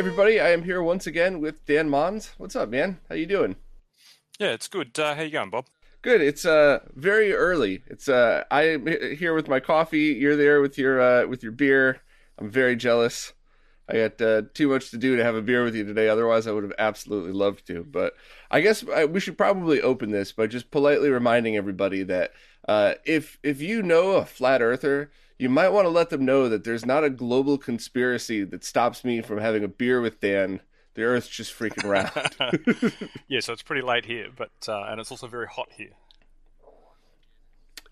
Everybody, I am here once again with Dan Mons. What's up, man? How you doing? Yeah, it's good. Uh, how you going, Bob? Good. It's uh very early. It's uh I'm here with my coffee. You're there with your uh with your beer. I'm very jealous. I got uh, too much to do to have a beer with you today. Otherwise, I would have absolutely loved to. But I guess I, we should probably open this by just politely reminding everybody that uh, if if you know a flat earther, you might want to let them know that there's not a global conspiracy that stops me from having a beer with Dan. The Earth's just freaking round. yeah, so it's pretty late here, but uh, and it's also very hot here.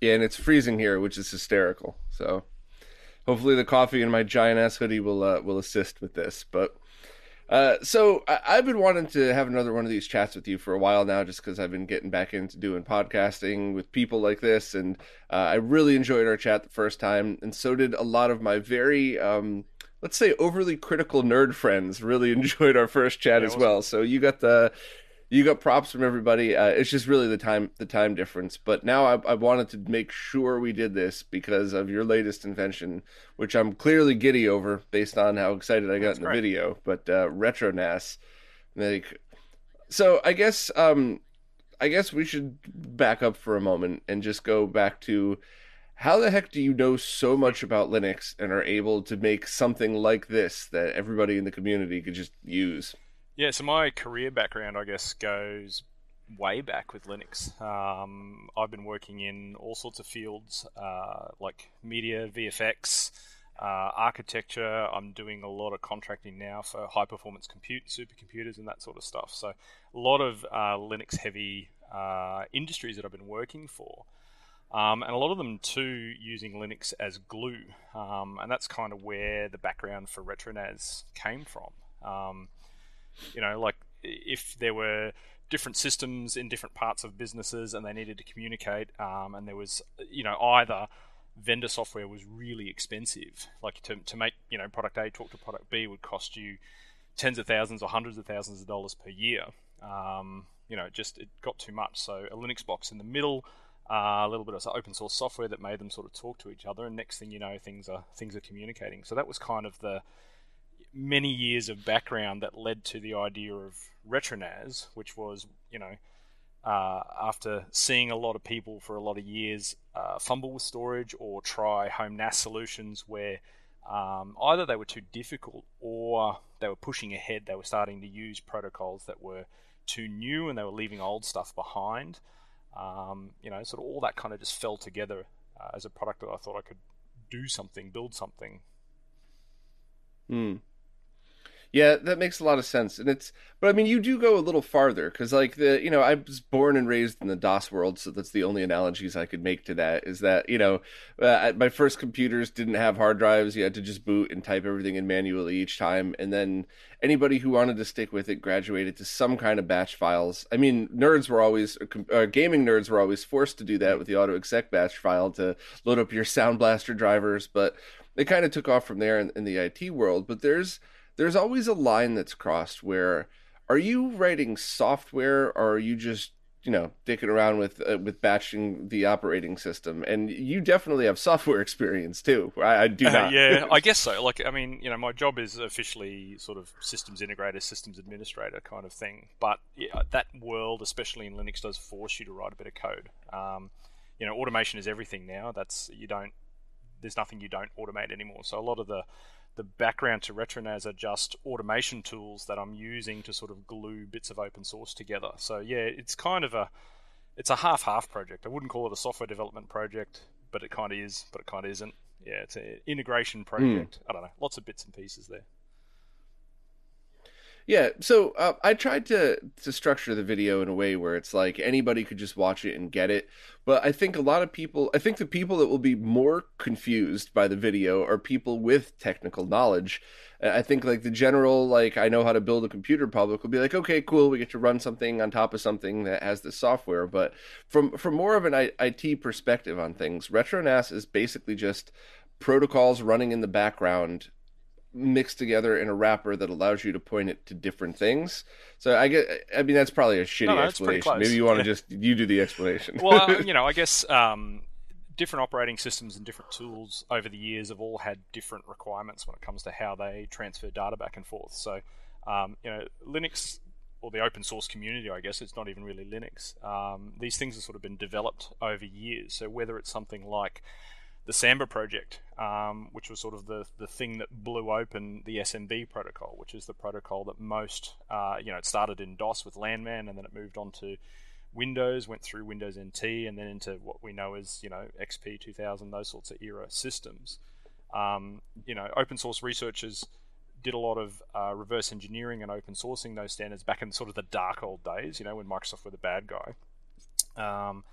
Yeah, and it's freezing here, which is hysterical. So hopefully the coffee and my giant ass hoodie will uh, will assist with this. But uh, so I- have been wanting to have another one of these chats with you for a while now, just because I've been getting back into doing podcasting with people like this, and uh, I really enjoyed our chat the first time, and so did a lot of my very, um, let's say, overly critical nerd friends. Really enjoyed our first chat yeah, as well. So you got the you got props from everybody. Uh, it's just really the time the time difference. But now I, I, wanted to make sure we did this because of your latest invention, which I'm clearly giddy over based on how excited I got That's in the video. But uh, retro NAS, like, so I guess um, I guess we should back up for a moment and just go back to how the heck do you know so much about Linux and are able to make something like this that everybody in the community could just use? Yeah, so my career background, I guess, goes way back with Linux. Um, I've been working in all sorts of fields uh, like media, VFX, uh, architecture. I'm doing a lot of contracting now for high performance compute, supercomputers, and that sort of stuff. So, a lot of uh, Linux heavy uh, industries that I've been working for. Um, and a lot of them too using Linux as glue, um, and that's kind of where the background for RetroNAS came from. You know, like if there were different systems in different parts of businesses and they needed to communicate, um, and there was, you know, either vendor software was really expensive, like to, to make, you know, product A talk to product B would cost you tens of thousands or hundreds of thousands of dollars per year. Um, you know, it just it got too much. So a Linux box in the middle, uh, a little bit of open source software that made them sort of talk to each other, and next thing you know, things are things are communicating. So that was kind of the many years of background that led to the idea of RetroNAS, which was, you know, uh, after seeing a lot of people for a lot of years uh, fumble with storage or try home NAS solutions where um, either they were too difficult or they were pushing ahead, they were starting to use protocols that were too new and they were leaving old stuff behind. Um, you know, sort of all that kind of just fell together uh, as a product that I thought I could do something, build something. Hmm. Yeah, that makes a lot of sense, and it's. But I mean, you do go a little farther because, like the, you know, I was born and raised in the DOS world, so that's the only analogies I could make to that. Is that you know, uh, my first computers didn't have hard drives; you had to just boot and type everything in manually each time, and then anybody who wanted to stick with it graduated to some kind of batch files. I mean, nerds were always, uh, gaming nerds were always forced to do that with the auto exec batch file to load up your Sound Blaster drivers, but it kind of took off from there in, in the IT world. But there's there's always a line that's crossed where are you writing software or are you just you know dicking around with uh, with batching the operating system? And you definitely have software experience too. I, I do uh, not. uh, yeah i guess so. Like i mean you know my job is officially sort of systems integrator systems administrator kind of thing. But yeah, that world especially in linux does force you to write a bit of code. Um, you know automation is everything now. That's you don't there's nothing you don't automate anymore. So a lot of the the background to RetroNAS are just automation tools that I'm using to sort of glue bits of open source together. So yeah, it's kind of a it's a half-half project. I wouldn't call it a software development project, but it kind of is, but it kind of isn't. Yeah, it's an integration project. Mm. I don't know, lots of bits and pieces there. Yeah, so uh, I tried to to structure the video in a way where it's like anybody could just watch it and get it. But I think a lot of people, I think the people that will be more confused by the video are people with technical knowledge. I think like the general like I know how to build a computer public will be like, okay, cool, we get to run something on top of something that has this software. But from from more of an IT perspective on things, RetroNAS is basically just protocols running in the background mixed together in a wrapper that allows you to point it to different things. So I get, I mean, that's probably a shitty no, no, explanation. Maybe you want to just you do the explanation. well, uh, you know, I guess um, different operating systems and different tools over the years have all had different requirements when it comes to how they transfer data back and forth. So, um, you know, Linux or the open source community, I guess it's not even really Linux. Um, these things have sort of been developed over years. So whether it's something like the Samba project, um, which was sort of the, the thing that blew open the SMB protocol, which is the protocol that most, uh, you know, it started in DOS with LanMan and then it moved on to Windows, went through Windows NT, and then into what we know as you know XP 2000, those sorts of era systems. Um, you know, open source researchers did a lot of uh, reverse engineering and open sourcing those standards back in sort of the dark old days. You know, when Microsoft were the bad guy. Um,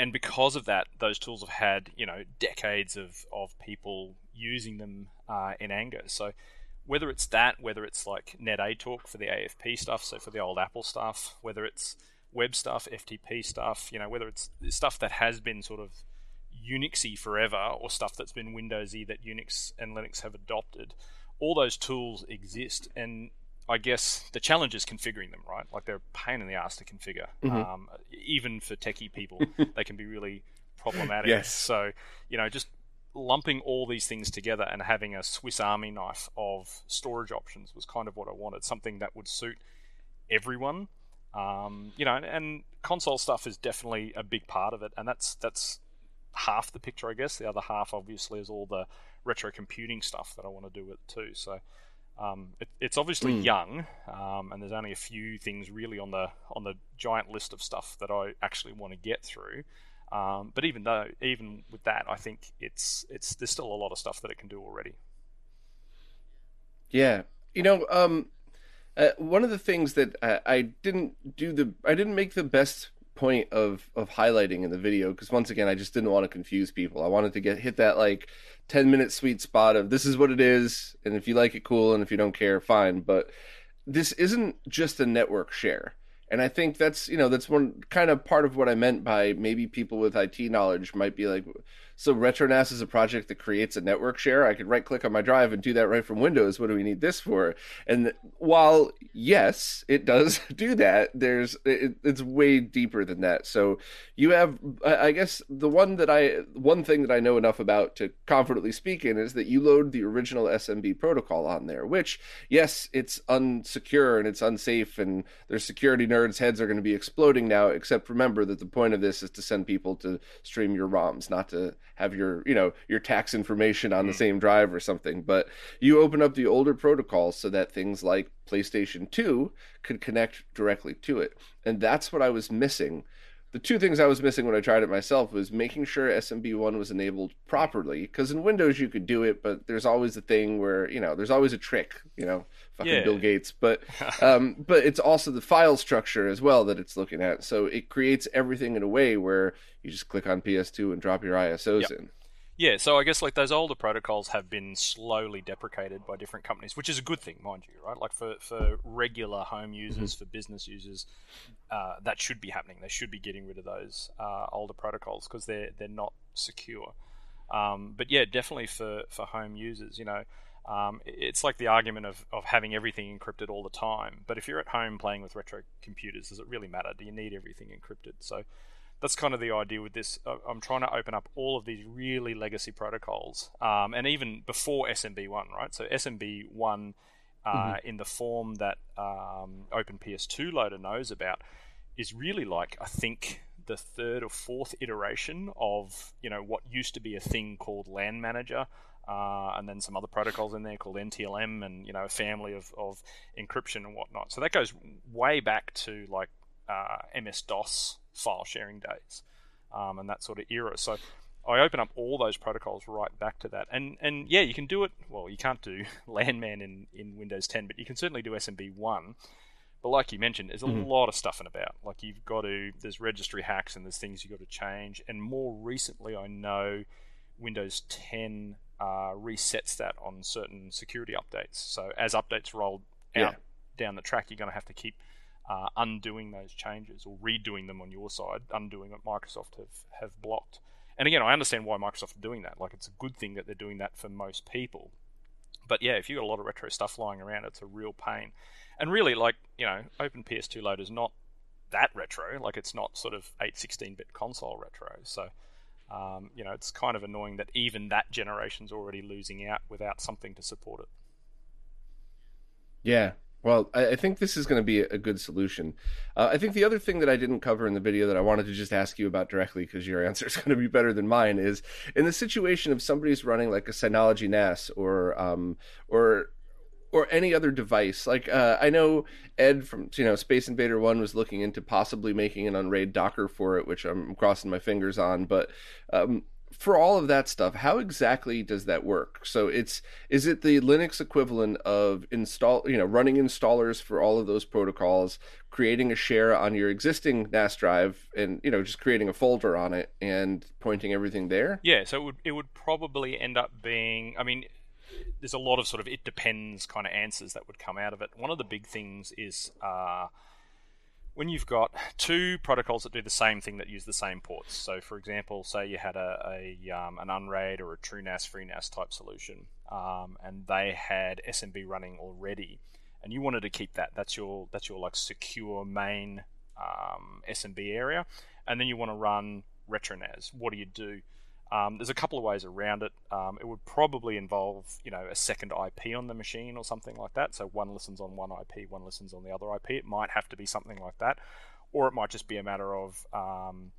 and because of that, those tools have had you know decades of, of people using them uh, in anger. So whether it's that, whether it's like Netatalk for the AFP stuff, so for the old Apple stuff, whether it's web stuff, FTP stuff, you know, whether it's stuff that has been sort of Unixy forever or stuff that's been Windowsy that Unix and Linux have adopted, all those tools exist. And I guess the challenge is configuring them, right? Like they're a pain in the ass to configure. Mm-hmm. Um, even for techie people, they can be really problematic. yes. So, you know, just lumping all these things together and having a Swiss Army knife of storage options was kind of what I wanted. Something that would suit everyone um, you know, and, and, console stuff is definitely a big part of it, and that's that's half the picture, I guess. The other half, obviously, is all the retro computing stuff that I want to do with it too. So um, it, it's obviously mm. young, um, and there's only a few things really on the on the giant list of stuff that I actually want to get through. Um, but even though, even with that, I think it's it's there's still a lot of stuff that it can do already. Yeah, you know, um, uh, one of the things that I, I, didn't do the I didn't make the best point of of highlighting in the video because once again I just didn't want to confuse people. I wanted to get hit that like 10 minute sweet spot of this is what it is and if you like it cool and if you don't care fine, but this isn't just a network share. And I think that's, you know, that's one kind of part of what I meant by maybe people with IT knowledge might be like, so RetroNAS is a project that creates a network share. I could right click on my drive and do that right from Windows. What do we need this for? And while yes, it does do that, there's it, it's way deeper than that. So you have, I guess, the one that I one thing that I know enough about to confidently speak in is that you load the original SMB protocol on there. Which yes, it's unsecure and it's unsafe, and there's security nerds' heads are going to be exploding now. Except remember that the point of this is to send people to stream your ROMs, not to have your you know your tax information on the mm. same drive or something but you open up the older protocols so that things like PlayStation 2 could connect directly to it and that's what I was missing the two things I was missing when I tried it myself was making sure SMB1 was enabled properly. Because in Windows you could do it, but there's always a thing where you know there's always a trick. You know, fucking yeah. Bill Gates. But um, but it's also the file structure as well that it's looking at. So it creates everything in a way where you just click on PS2 and drop your ISOs yep. in. Yeah, so I guess like those older protocols have been slowly deprecated by different companies, which is a good thing, mind you, right? Like for, for regular home users, mm-hmm. for business users, uh, that should be happening. They should be getting rid of those uh, older protocols because they're they're not secure. Um, but yeah, definitely for, for home users, you know, um, it's like the argument of, of having everything encrypted all the time. But if you're at home playing with retro computers, does it really matter? Do you need everything encrypted? So that's kind of the idea with this. I'm trying to open up all of these really legacy protocols, um, and even before SMB1, right? So SMB1 uh, mm-hmm. in the form that um, OpenPS2 Loader knows about is really like I think the third or fourth iteration of you know what used to be a thing called LAN Manager. Uh, and then some other protocols in there called NTLM and you know a family of, of encryption and whatnot. So that goes way back to like uh, MS DOS file sharing days um, and that sort of era. So I open up all those protocols right back to that. And and yeah, you can do it. Well, you can't do LanMan in, in Windows 10, but you can certainly do SMB1. But like you mentioned, there's a mm-hmm. lot of stuff in about. Like you've got to, there's registry hacks and there's things you've got to change. And more recently, I know Windows 10 uh, resets that on certain security updates. So as updates roll out yeah. down the track, you're going to have to keep uh, undoing those changes or redoing them on your side, undoing what Microsoft have, have blocked. And again, I understand why Microsoft are doing that. Like, it's a good thing that they're doing that for most people. But yeah, if you've got a lot of retro stuff lying around, it's a real pain. And really, like, you know, Open PS2 Loader is not that retro. Like, it's not sort of 8 16 bit console retro. So, um, you know, it's kind of annoying that even that generation's already losing out without something to support it. Yeah, well, I, think this is going to be a good solution. Uh, I think the other thing that I didn't cover in the video that I wanted to just ask you about directly, because your answer is going to be better than mine, is in the situation of somebody's running like a Synology NAS or um, or or any other device. Like uh, I know Ed from you know Space Invader One was looking into possibly making an Unraid Docker for it, which I'm crossing my fingers on. But um, for all of that stuff, how exactly does that work? So it's is it the Linux equivalent of install, you know, running installers for all of those protocols, creating a share on your existing NAS drive, and you know, just creating a folder on it and pointing everything there? Yeah, so it would it would probably end up being, I mean. There's a lot of sort of it depends kind of answers that would come out of it. One of the big things is uh, when you've got two protocols that do the same thing that use the same ports. So, for example, say you had a, a um, an Unraid or a TrueNAS FreeNAS type solution, um, and they had SMB running already, and you wanted to keep that. That's your that's your like secure main um, SMB area, and then you want to run RetroNAS. What do you do? Um, there's a couple of ways around it. Um, it would probably involve, you know, a second IP on the machine or something like that. So one listens on one IP, one listens on the other IP. It might have to be something like that, or it might just be a matter of. Um,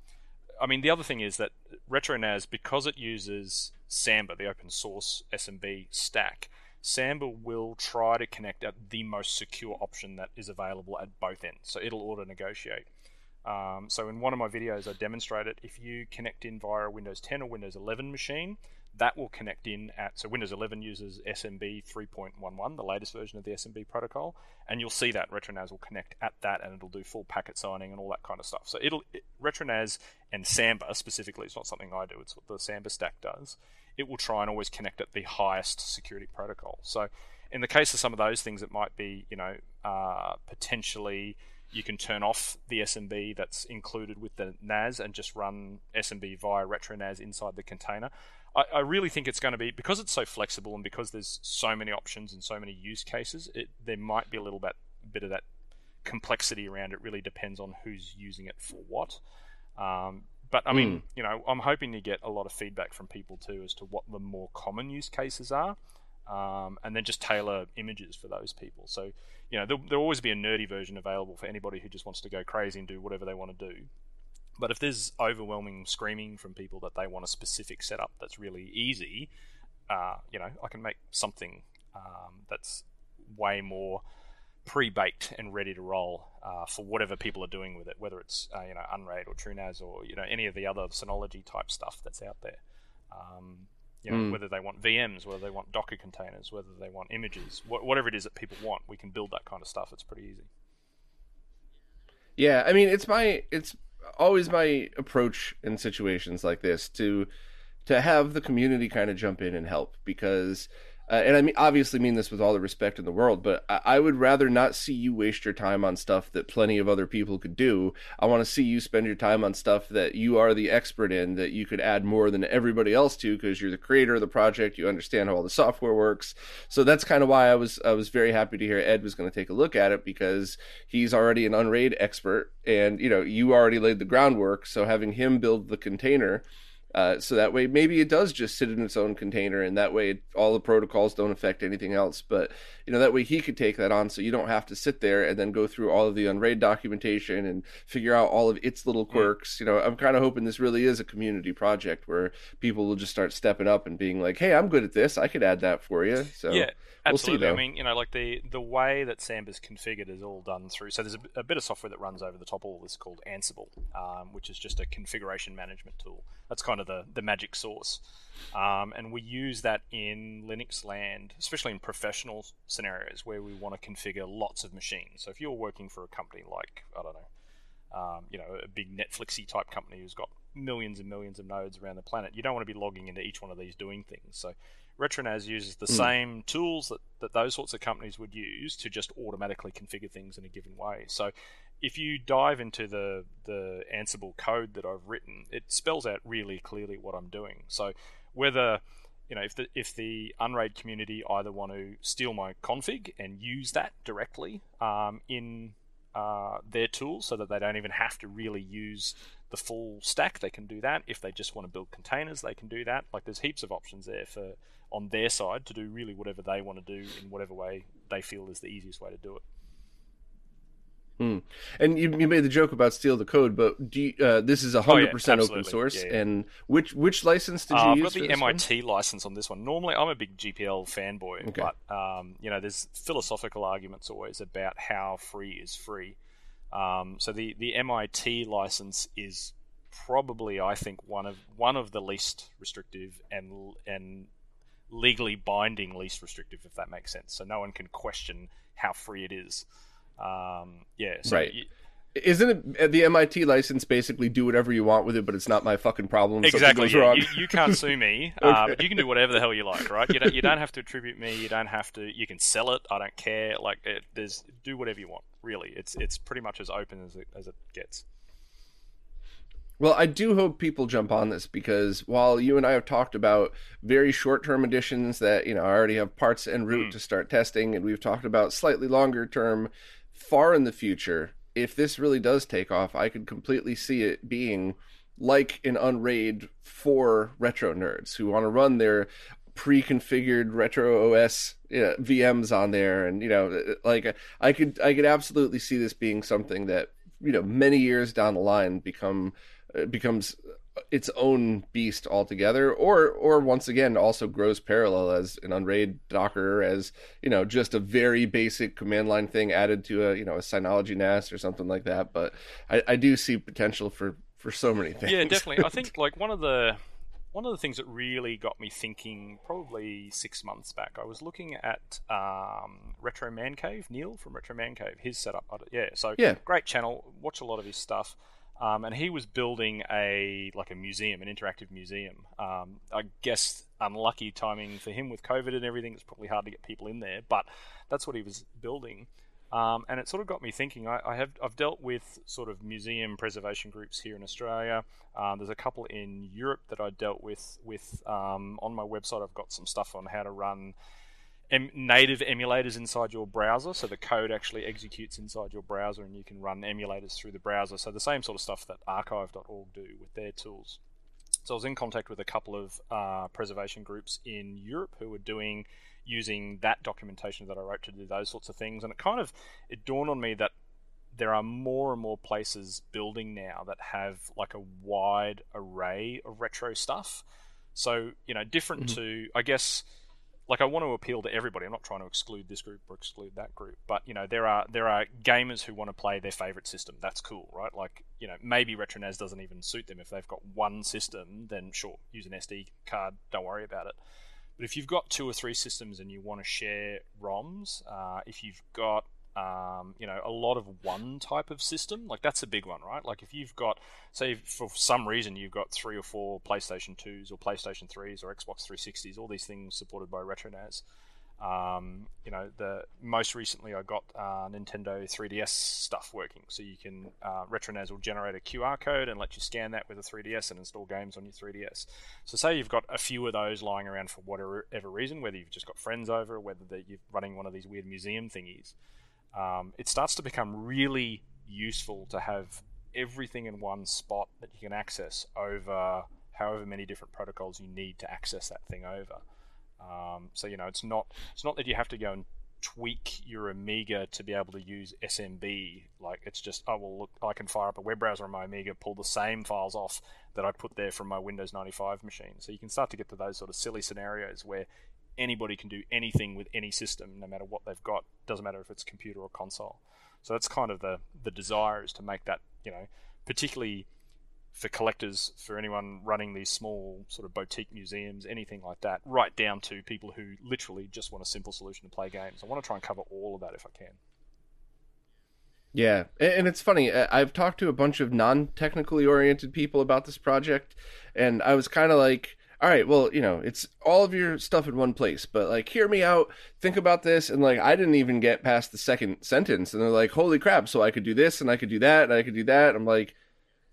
I mean, the other thing is that RetroNAS, because it uses Samba, the open source SMB stack, Samba will try to connect at the most secure option that is available at both ends. So it'll auto negotiate. Um, so in one of my videos, I demonstrate it. if you connect in via a Windows 10 or Windows 11 machine, that will connect in at so Windows 11 uses SMB 3.11, the latest version of the SMB protocol, and you'll see that RetroNAS will connect at that, and it'll do full packet signing and all that kind of stuff. So it'll it, RetroNAS and Samba specifically, it's not something I do; it's what the Samba stack does. It will try and always connect at the highest security protocol. So in the case of some of those things, it might be you know uh, potentially you can turn off the SMB that's included with the NAS and just run SMB via RetroNAS inside the container. I, I, really think it's going to be because it's so flexible and because there's so many options and so many use cases. It, there might be a little bit bit of that complexity around it. Really depends on who's using it for what. Um, but I mean, mm. you know, I'm hoping to get a lot of feedback from people too as to what the more common use cases are um, and then just tailor images for those people. So, you know, there'll, there'll, always be a nerdy version available for anybody who just wants to go crazy and do whatever they want to do. But if there's overwhelming screaming from people that they want a specific setup that's really easy, uh, you know, I can make something um, that's way more pre-baked and ready to roll uh, for whatever people are doing with it, whether it's uh, you know Unraid or TrueNAS or you know any of the other Synology type stuff that's out there. Um, you know, mm. whether they want VMs, whether they want Docker containers, whether they want images, wh- whatever it is that people want, we can build that kind of stuff. It's pretty easy. Yeah, I mean, it's my it's always my approach in situations like this to to have the community kind of jump in and help because uh, and I mean, obviously mean this with all the respect in the world, but I, I, would rather not see you waste your time on stuff that plenty of other people could do. I want to see you spend your time on stuff that you are the expert in, that you could add more than everybody else to, because you're the creator of the project, you understand how all the software works. So that's kind of why I was I was very happy to hear Ed was going to take a look at it because he's already an Unraid expert, and you know you already laid the groundwork. So having him build the container uh, so that way, maybe it does just sit in its own container, and that way all the protocols don't affect anything else. But you know, that way he could take that on, so you don't have to sit there and then go through all of the Unraid documentation and figure out all of its little quirks. You know, I'm kind of hoping this really is a community project where people will just start stepping up and being like, "Hey, I'm good at this. I could add that for you." So yeah, Absolutely. We'll see, I mean, you know, like the the way that Samba's configured is all done through. So there's a, a bit of software that runs over the top of all this called Ansible, um, which is just a configuration management tool. That's kind of the the magic source. um, and we use that in Linux land, especially in professional scenarios where we want to configure lots of machines. So if you're working for a company like I don't know, um, you know, a big Netflixy type company who's got millions and millions of nodes around the planet, you don't want to be logging into each one of these doing things. So RetroNAS uses the mm. same tools that, that those sorts of companies would use to just automatically configure things in a given way. So if you dive into the, the Ansible code that I've written, it spells out really clearly what I'm doing. So whether you know if the if the Unraid community either want to steal my config and use that directly um, in uh, their tools so that they don't even have to really use the full stack. They can do that. If they just want to build containers, they can do that. Like there's heaps of options there for on their side to do really whatever they want to do in whatever way they feel is the easiest way to do it. Hmm. And you, you made the joke about steal the code, but do you, uh, this is hundred oh, yeah, percent open source. Yeah, yeah. And which which license did you uh, use? I've got the MIT one? license on this one. Normally, I'm a big GPL fanboy, okay. but um, you know, there's philosophical arguments always about how free is free. Um, so the the MIT license is probably, I think, one of one of the least restrictive and and legally binding least restrictive, if that makes sense. So no one can question how free it is. Um, yeah, so right. isn't it uh, the MIT license basically do whatever you want with it, but it's not my fucking problem? Exactly. Yeah. You, you, can't sue me, okay. uh, but you can do whatever the hell you like, right? You don't, you don't have to attribute me. You don't have to. You can sell it. I don't care. Like, it, there's do whatever you want. Really, it's it's pretty much as open as it, as it gets. Well, I do hope people jump on this because while you and I have talked about very short term additions that, you know, I already have parts en route mm. to start testing, and we've talked about slightly longer term, far in the future, if this really does take off, I could completely see it being like an Unraid for retro nerds who want to run their pre-configured retro os you know, vms on there and you know like i could i could absolutely see this being something that you know many years down the line become uh, becomes its own beast altogether or or once again also grows parallel as an unraid docker as you know just a very basic command line thing added to a you know a synology nas or something like that. But i, I do see potential for for so many things. yeah definitely. I think like one of the one of the things that really got me thinking probably six months back i was looking at um, retro man cave neil from retro man cave his setup. Yeah so yeah. great channel watch a lot of his stuff um, and he was building a like a museum, an interactive museum. Um, I guess unlucky timing for him with COVID and everything. It's probably hard to get people in there, but that's what he was building. Um, and it sort of got me thinking. I, I, have I've dealt with sort of museum preservation groups here in Australia. Um, there's a couple in Europe that I dealt with. With um, on my website, I've got some stuff on how to run em- native emulators inside your browser, so the code actually executes inside your browser, and you can run emulators through the browser. So the same sort of stuff that archive.org do with their tools. So I was in contact with a couple of uh, preservation groups in Europe who were doing using that documentation that I wrote to do those sorts of things, and it kind of it dawned on me that there are more and more places building now that have like a wide array of retro stuff. So you know, different mm-hmm. to I guess like I want to appeal to everybody. I'm not trying to exclude this group or exclude that group, but you know there are there are gamers who want to play their favorite system. That's cool, right? Like you know maybe RetroNAS doesn't even suit them. If they've got one system, then sure, use an SD card. Don't worry about it. But if you've got two or three systems and you want to share ROMs, uh, if you've got um, you know, a lot of one type of system. Like that's a big one, right? Like if you've got, say, for some reason you've got three or four PlayStation 2s or PlayStation 3s or Xbox 360s, all these things supported by RetroNAS. Um, you know, the most recently I got uh, Nintendo 3DS stuff working, so you can uh, RetroNAS will generate a QR code and let you scan that with a 3DS and install games on your 3DS. So say you've got a few of those lying around for whatever reason, whether you've just got friends over, whether you're running one of these weird museum thingies um, it starts to become really useful to have everything in one spot that you can access over however many different protocols you need to access that thing over. Um, so you know, it's not it's not that you have to go and tweak your Amiga to be able to use SMB. Like it's just, oh well, look, I can fire up a web browser on my Amiga, pull the same files off that I put there from my Windows 95 machine. So you can start to get to those sort of silly scenarios where anybody can do anything with any system, no matter what they've got. Doesn't matter if it's computer or console. So that's kind of the the desire is to make that you know, particularly for collectors, for anyone running these small sort of boutique museums, anything like that, right down to people who literally just want a simple solution to play games. I want to try and cover all of that if I can. Yeah, and it's funny. I've talked to a bunch of non-technically oriented people about this project, and I was kind of like, all right, well, you know, it's all of your stuff in one place, but like, hear me out, think about this. And like, I didn't even get past the second sentence. And they're like, holy crap. So I could do this and I could do that and I could do that. I'm like,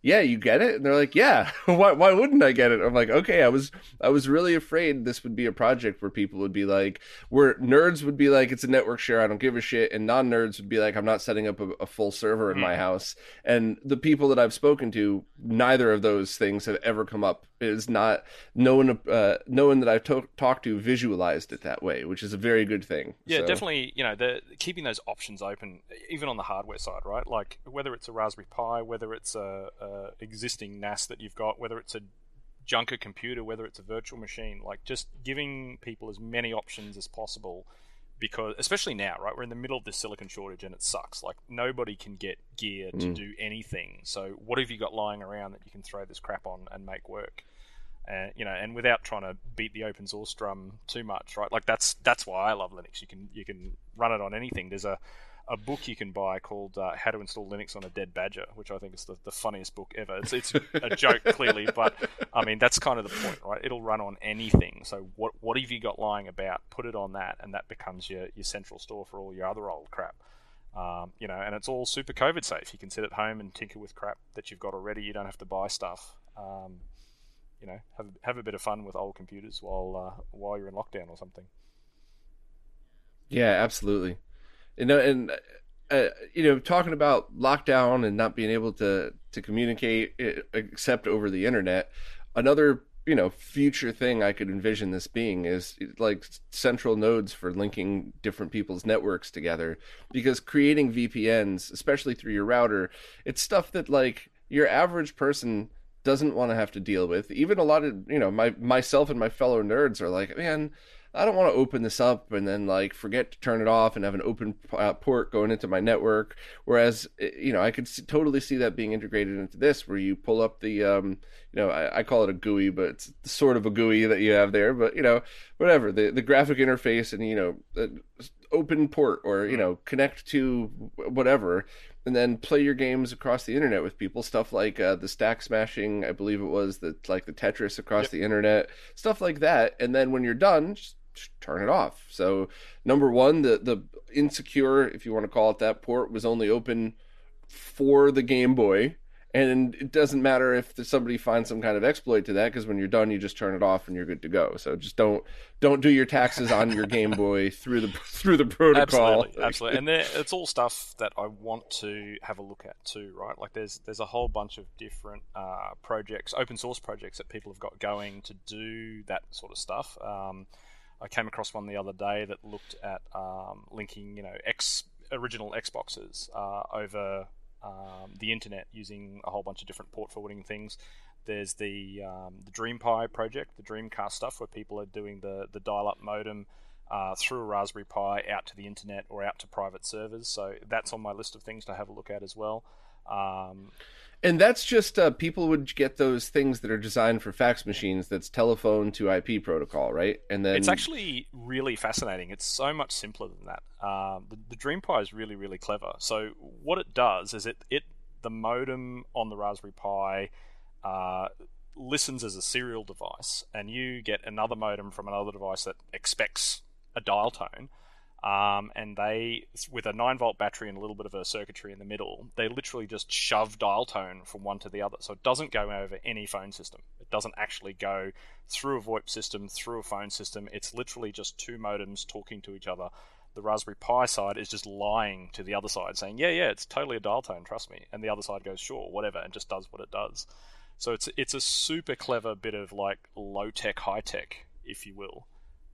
yeah, you get it? And they're like, yeah, why, why wouldn't I get it? I'm like, okay, I was, I was really afraid this would be a project where people would be like, where nerds would be like, it's a network share, I don't give a shit. And non nerds would be like, I'm not setting up a, a full server in mm. my house. And the people that I've spoken to, neither of those things have ever come up. Is not, no one, uh, no one that I've to- talked to visualized it that way, which is a very good thing. Yeah, so. definitely, you know, the keeping those options open, even on the hardware side, right? Like whether it's a Raspberry Pi, whether it's a, a uh, existing NAS that you've got, whether it's a junker computer, whether it's a virtual machine, like just giving people as many options as possible. Because especially now, right, we're in the middle of this silicon shortage and it sucks. Like nobody can get gear to mm. do anything. So what have you got lying around that you can throw this crap on and make work? And you know, and without trying to beat the open source drum too much, right? Like that's that's why I love Linux. You can you can run it on anything. There's a a book you can buy called uh, How to Install Linux on a Dead Badger, which I think is the, the funniest book ever. It's, it's a joke, clearly, but I mean, that's kind of the point, right? It'll run on anything. So, what, what have you got lying about? Put it on that, and that becomes your, your central store for all your other old crap. Um, you know, and it's all super COVID safe. You can sit at home and tinker with crap that you've got already. You don't have to buy stuff. Um, you know, have have a bit of fun with old computers while uh, while you're in lockdown or something. Yeah, absolutely you know, and uh, you know, talking about lockdown and not being able to to communicate uh, except over the internet. Another you know future thing I could envision this being is like central nodes for linking different people's networks together. Because creating VPNs, especially through your router, it's stuff that like your average person doesn't want to have to deal with. Even a lot of you know my myself and my fellow nerds are like, man I don't want to open this up and then like forget to turn it off and have an open uh, port going into my network. Whereas, eh, you know, I could totally see that being integrated into this, where you pull up the, um, you know, I, I, call it a GUI, but it's sort of a GUI that you have there. But you know, whatever the the graphic interface and you know, open port or you know, connect to whatever, and then play your games across the internet with people. Stuff like uh, the stacksmashing, I believe it was, the like the Tetris across yep. the internet, stuff like that. And then when you're done, just turn it off. So number one, the the insecure, if you want to call it that, port was only open for the Game Boy, and it doesn't matter if somebody finds some kind of exploit to that because when you're done, you just turn it off and you're good to go. So just don't don't do your taxes on your Game Boy through the through the protocol. Absolutely, absolutely. and there, it's all stuff that I want to have a look at too, right? Like there's there's a whole bunch of different uh, projects, open source projects that people have got going to do that sort of stuff. Um, I came across one the other day that looked at um, linking, you know, X original Xboxes uh, over um, the internet using a whole bunch of different port forwarding things. There's the um, the DreamPi project, the Dreamcast stuff, where people are doing the the dial-up modem uh, through a Raspberry Pi out to the internet or out to private servers. So that's on my list of things to have a look at as well. Um, and that's just uh, people would get those things that are designed for fax machines. That's telephone to IP protocol, right? And then it's actually really fascinating. It's so much simpler than that. Um, the, the DreamPi is really, really clever. So what it does is it it the modem on the Raspberry Pi uh, listens as a serial device, and you get another modem from another device that expects a dial tone um, and they, with a 9 volt battery and a little bit of a circuitry in the middle, they literally just shove dial tone from one to the other. So it doesn't go over any phone system. It doesn't actually go through a VoIP system, through a phone system. It's literally just two modems talking to each other. The Raspberry Pi side is just lying to the other side, saying, "Yeah, yeah, it's totally a dial tone, trust me." And the other side goes, "Sure, whatever," and just does what it does. So it's it's a super clever bit of like low tech, high tech, if you will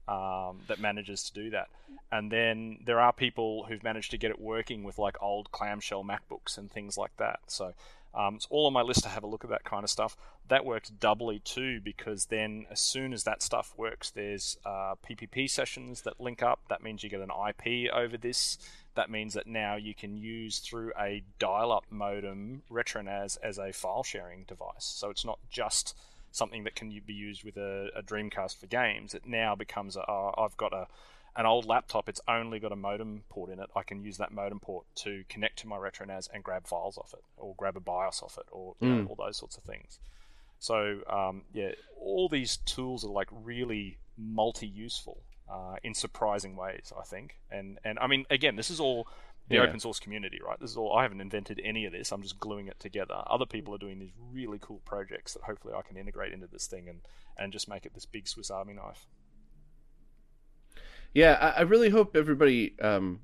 um, that manages to do that. And then there are people who've managed to get it working with like old clamshell MacBooks and things like that. So um, it's all on my list to have a look at that kind of stuff. That works doubly too because then as soon as that stuff works, there's uh, PPP sessions that link up. That means you get an IP over this. That means that now you can use through a dial-up modem RetroNAS as a file sharing device. So it's not just something that can be used with a, a Dreamcast for games, it now becomes a, oh, I've got a an old laptop, it's only got a modem port in it. I can use that modem port to connect to my RetroNAS and grab files off it, or grab a BIOS off it, or mm. know, hmm. all those sorts of things. So um, yeah, all these tools are like really multi-useful uh, in surprising ways, I think. And and I mean, again, this is all the yeah. open source community, right? This is all. I haven't invented any of this. I'm just gluing it together. Other people are doing these really cool projects that hopefully I can integrate into this thing and and just make it this big Swiss Army knife. Yeah, I, I really hope everybody um,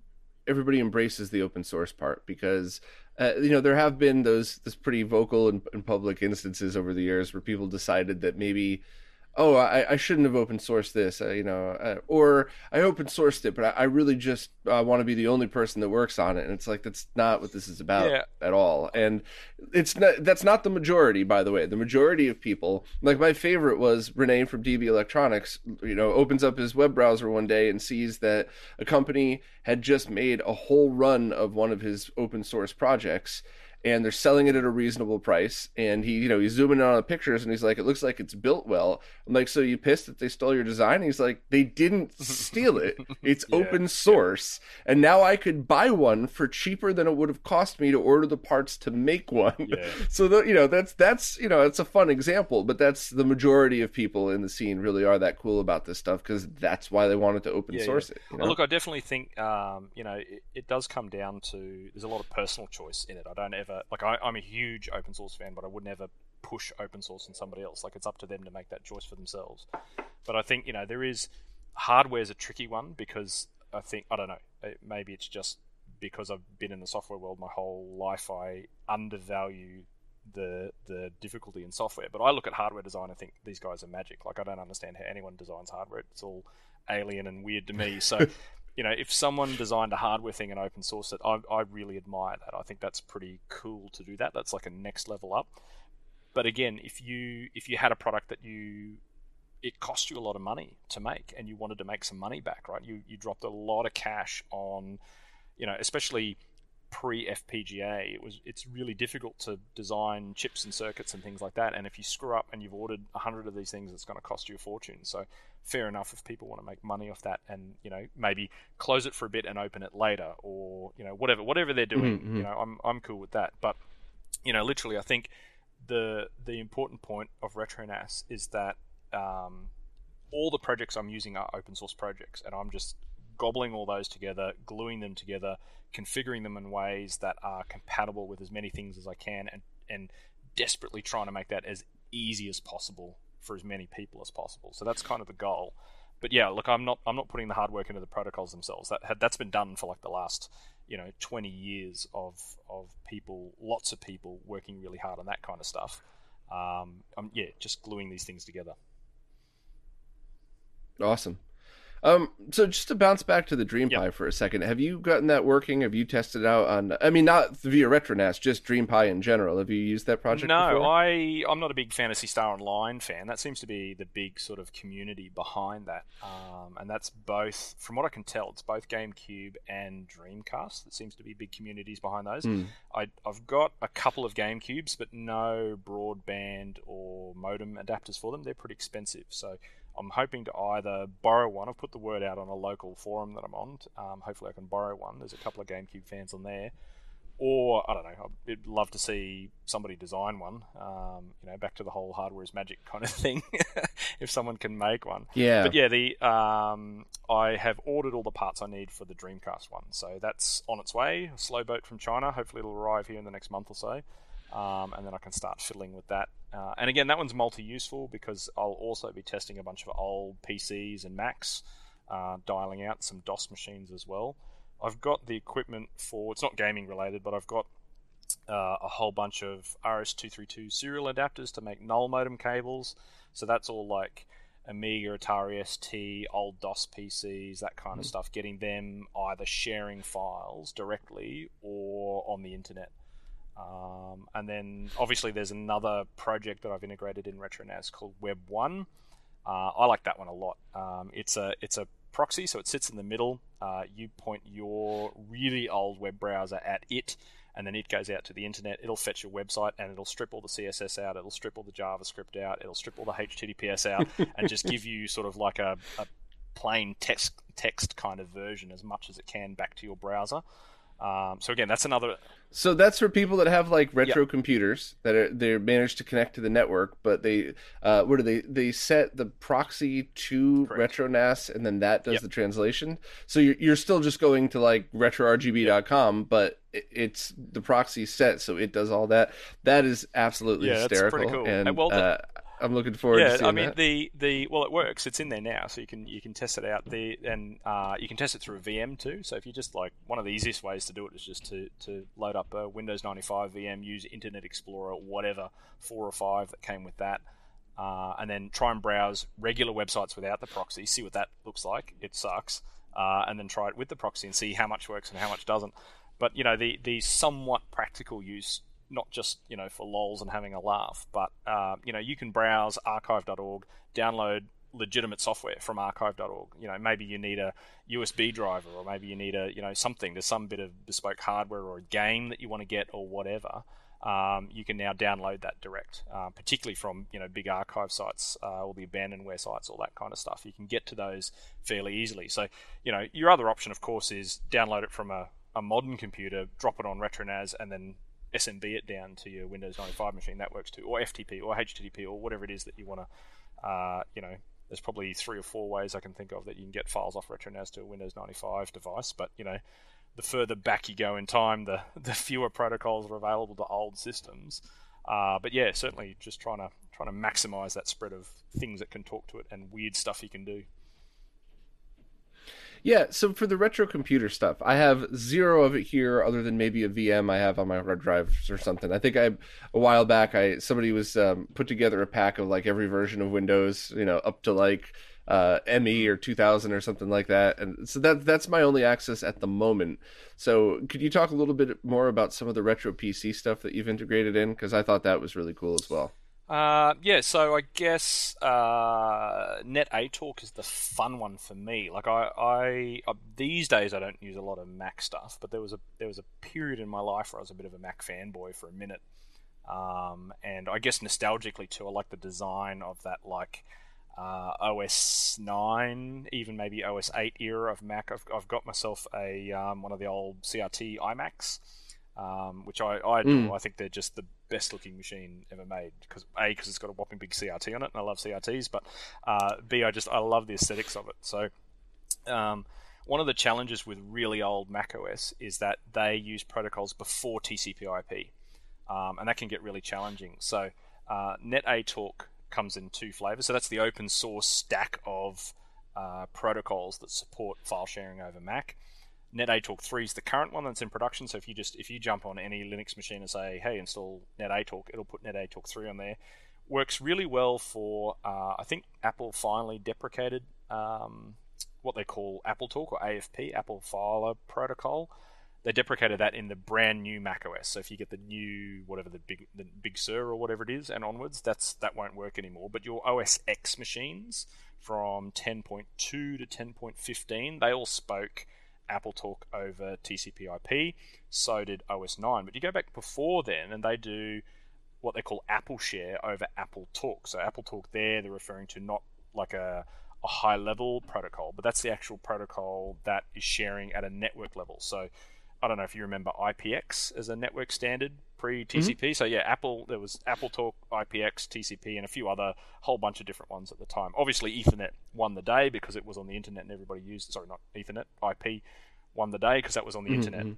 everybody embraces the open source part because uh, you know there have been those this pretty vocal and, and public instances over the years where people decided that maybe oh, I, I shouldn't have open sourced this, uh, you know, uh, or I open sourced it, but I, I really just uh, want to be the only person that works on it. And it's like, that's not what this is about yeah. at all. And it's not, that's not the majority, by the way. The majority of people, like my favorite was Rene from DB Electronics, you know, opens up his web browser one day and sees that a company had just made a whole run of one of his open source projects and they're selling it at a reasonable price. And he, you know, he's zooming in on the pictures and he's like, it looks like it's built well. I'm like, so you pissed that they stole your design? And he's like, they didn't steal it. It's yeah, open source. Yeah. And now I could buy one for cheaper than it would have cost me to order the parts to make one. Yeah. so, the, you know, that's, that's, you know, it's a fun example, but that's the majority of people in the scene really are that cool about this stuff because that's why they wanted to open source it. You know? well, look, I definitely think, um, you know, it, it does come down to, there's a lot of personal choice in it. I don't ever never like I, I'm a huge open source fan, but I would never push open source on somebody else. Like it's up to them to make that choice for themselves. But I think you know there is hardware is a tricky one because I think I don't know maybe it's just because I've been in the software world my whole life I undervalue the the difficulty in software. But I look at hardware design and think these guys are magic. Like I don't understand how anyone designs hardware. It's all alien and weird to me. So you know, if someone designed a hardware thing and open sourced it, I, I really admire that. I think that's pretty cool to do that. That's like a next level up. But again, if you if you had a product that you it cost you a lot of money to make and you wanted to make some money back, right? You you dropped a lot of cash on, you know, especially pre FPGA, it was it's really difficult to design chips and circuits and things like that. And if you screw up and you've ordered a hundred of these things, it's going to cost you a fortune. So fair enough if people want to make money off that and you know maybe close it for a bit and open it later or you know whatever whatever they're doing. Mm-hmm. You know I'm I'm cool with that. But you know literally I think the the important point of RetroNAS is that um, all the projects I'm using are open source projects, and I'm just gobbling all those together, gluing them together, configuring them in ways that are compatible with as many things as I can, and and desperately trying to make that as easy as possible for as many people as possible. So that's kind of the goal. But yeah, look, I'm not I'm not putting the hard work into the protocols themselves. That had, that's been done for like the last you know 20 years of of people, lots of people working really hard on that kind of stuff. Um, I'm yeah, just gluing these things together. Awesome. Um, so just to bounce back to the DreamPi yep. for a second, have you gotten that working? Have you tested out on? I mean, not via RetroNAS, just DreamPi in general. Have you used that project? No, before? I I'm not a big Phantasy Star Online fan. That seems to be the big sort of community behind that, um, and that's both, from what I can tell, it's both GameCube and Dreamcast. That seems to be big communities behind those. Mm. I, I've got a couple of GameCubes, but no broadband or modem adapters for them. They're pretty expensive, so. I'm hoping to either borrow one. I've put the word out on a local forum that I'm on. Um, hopefully, I can borrow one. There's a couple of GameCube fans on there. Or I don't know. I'd love to see somebody design one. Um, you know, back to the whole hardware is magic kind of thing. if someone can make one. Yeah. But yeah, the um, I have ordered all the parts I need for the Dreamcast one, so that's on its way. A slow boat from China. Hopefully, it'll arrive here in the next month or so um, and then I can start fiddling with that. Uh, and again, that one's multi-useful because I'll also be testing a bunch of old PCs and Macs, uh, dialing out some DOS machines as well. I've got the equipment for it's not gaming related, but I've got uh, a whole bunch of RS232 serial adapters to make null modem cables. So that's all like Amiga, Atari ST, old DOS PCs, that kind of mm. stuff. Getting them either sharing files directly or on the internet. Um, and then obviously there's another project that I've integrated in RetroNAS called Web One. Uh, I like that one a lot. Um, it's a it's a proxy, so it sits in the middle. Uh, you point your really old web browser at it, and then it goes out to the internet. It'll fetch your website, and it'll strip all the CSS out. It'll strip all the JavaScript out. It'll strip all the HTTPS out, and just give you sort of like a, a plain text text kind of version as much as it can back to your browser. Um, so again, that's another. So that's for people that have like retro yep. computers that are they managed to connect to the network, but they uh, what do they they set the proxy to Correct. RetroNAS and then that does yep. the translation. So you're you're still just going to like retrorgb.com, but it's the proxy set, so it does all that. That is absolutely yeah, hysterical. That's pretty cool. And, well, uh, I'm looking forward. Yeah, I mean that. the the well, it works. It's in there now, so you can you can test it out. there, and uh, you can test it through a VM too. So if you just like one of the easiest ways to do it is just to to load up a Windows 95 VM, use Internet Explorer, whatever four or five that came with that, uh, and then try and browse regular websites without the proxy. See what that looks like. It sucks. Uh, and then try it with the proxy and see how much works and how much doesn't. But you know the the somewhat practical use not just you know for lols and having a laugh, but uh, you know you can browse archive.org, download legitimate software from archive.org. You know maybe you need a USB driver, or maybe you need a you know something. There's some bit of bespoke hardware or a game that you want to get or whatever. Um, you can now download that direct, uh, particularly from you know big archive sites, uh, all the abandonware sites, all that kind of stuff. You can get to those fairly easily. So you know your other option, of course, is download it from a, a modern computer, drop it on RetroNAS, and then SMB it down to your Windows 95 machine. That works too, or FTP, or HTTP, or whatever it is that you want to. Uh, you know, there's probably three or four ways I can think of that you can get files off RetroNAS to a Windows 95 device. But you know, the further back you go in time, the the fewer protocols are available to old systems. Uh, but yeah, certainly just trying to trying to maximize that spread of things that can talk to it and weird stuff you can do. Yeah, so for the retro computer stuff, I have zero of it here, other than maybe a VM I have on my hard drives or something. I think I a while back, I somebody was um, put together a pack of like every version of Windows, you know, up to like uh, ME or 2000 or something like that, and so that that's my only access at the moment. So, could you talk a little bit more about some of the retro PC stuff that you've integrated in? Because I thought that was really cool as well. Uh, yeah, so I guess uh, Talk is the fun one for me. Like I, I uh, these days I don't use a lot of Mac stuff, but there was a there was a period in my life where I was a bit of a Mac fanboy for a minute, um, and I guess nostalgically too, I like the design of that like uh, OS nine, even maybe OS eight era of Mac. I've, I've got myself a um, one of the old CRT iMacs um, which I I, mm. I think they're just the best looking machine ever made because a because it's got a whopping big CRT on it and I love CRTs, but uh, b I just I love the aesthetics of it. So um, one of the challenges with really old Mac OS is that they use protocols before TCP/IP, um, and that can get really challenging. So uh, Netatalk comes in two flavors. So that's the open source stack of uh, protocols that support file sharing over Mac. Netatalk 3 is the current one that's in production. So if you just if you jump on any Linux machine and say, "Hey, install Netatalk," it'll put Netatalk 3 on there. Works really well for. Uh, I think Apple finally deprecated um, what they call AppleTalk or AFP, Apple Filer Protocol. They deprecated that in the brand new macOS. So if you get the new whatever the big the Big Sur or whatever it is and onwards, that's that won't work anymore. But your OS X machines from 10.2 to 10.15, they all spoke AppleTalk over TCP/IP. So did OS 9. But you go back before then, and they do what they call Apple Share over Apple Talk. So Apple Talk there, they're referring to not like a, a high level protocol, but that's the actual protocol that is sharing at a network level. So I don't know if you remember IPX as a network standard pre TCP. Mm-hmm. So yeah, Apple there was Apple Talk, IPX, TCP, and a few other whole bunch of different ones at the time. Obviously, Ethernet won the day because it was on the internet and everybody used. Sorry, not Ethernet, IP won the day because that was on the mm-hmm. internet.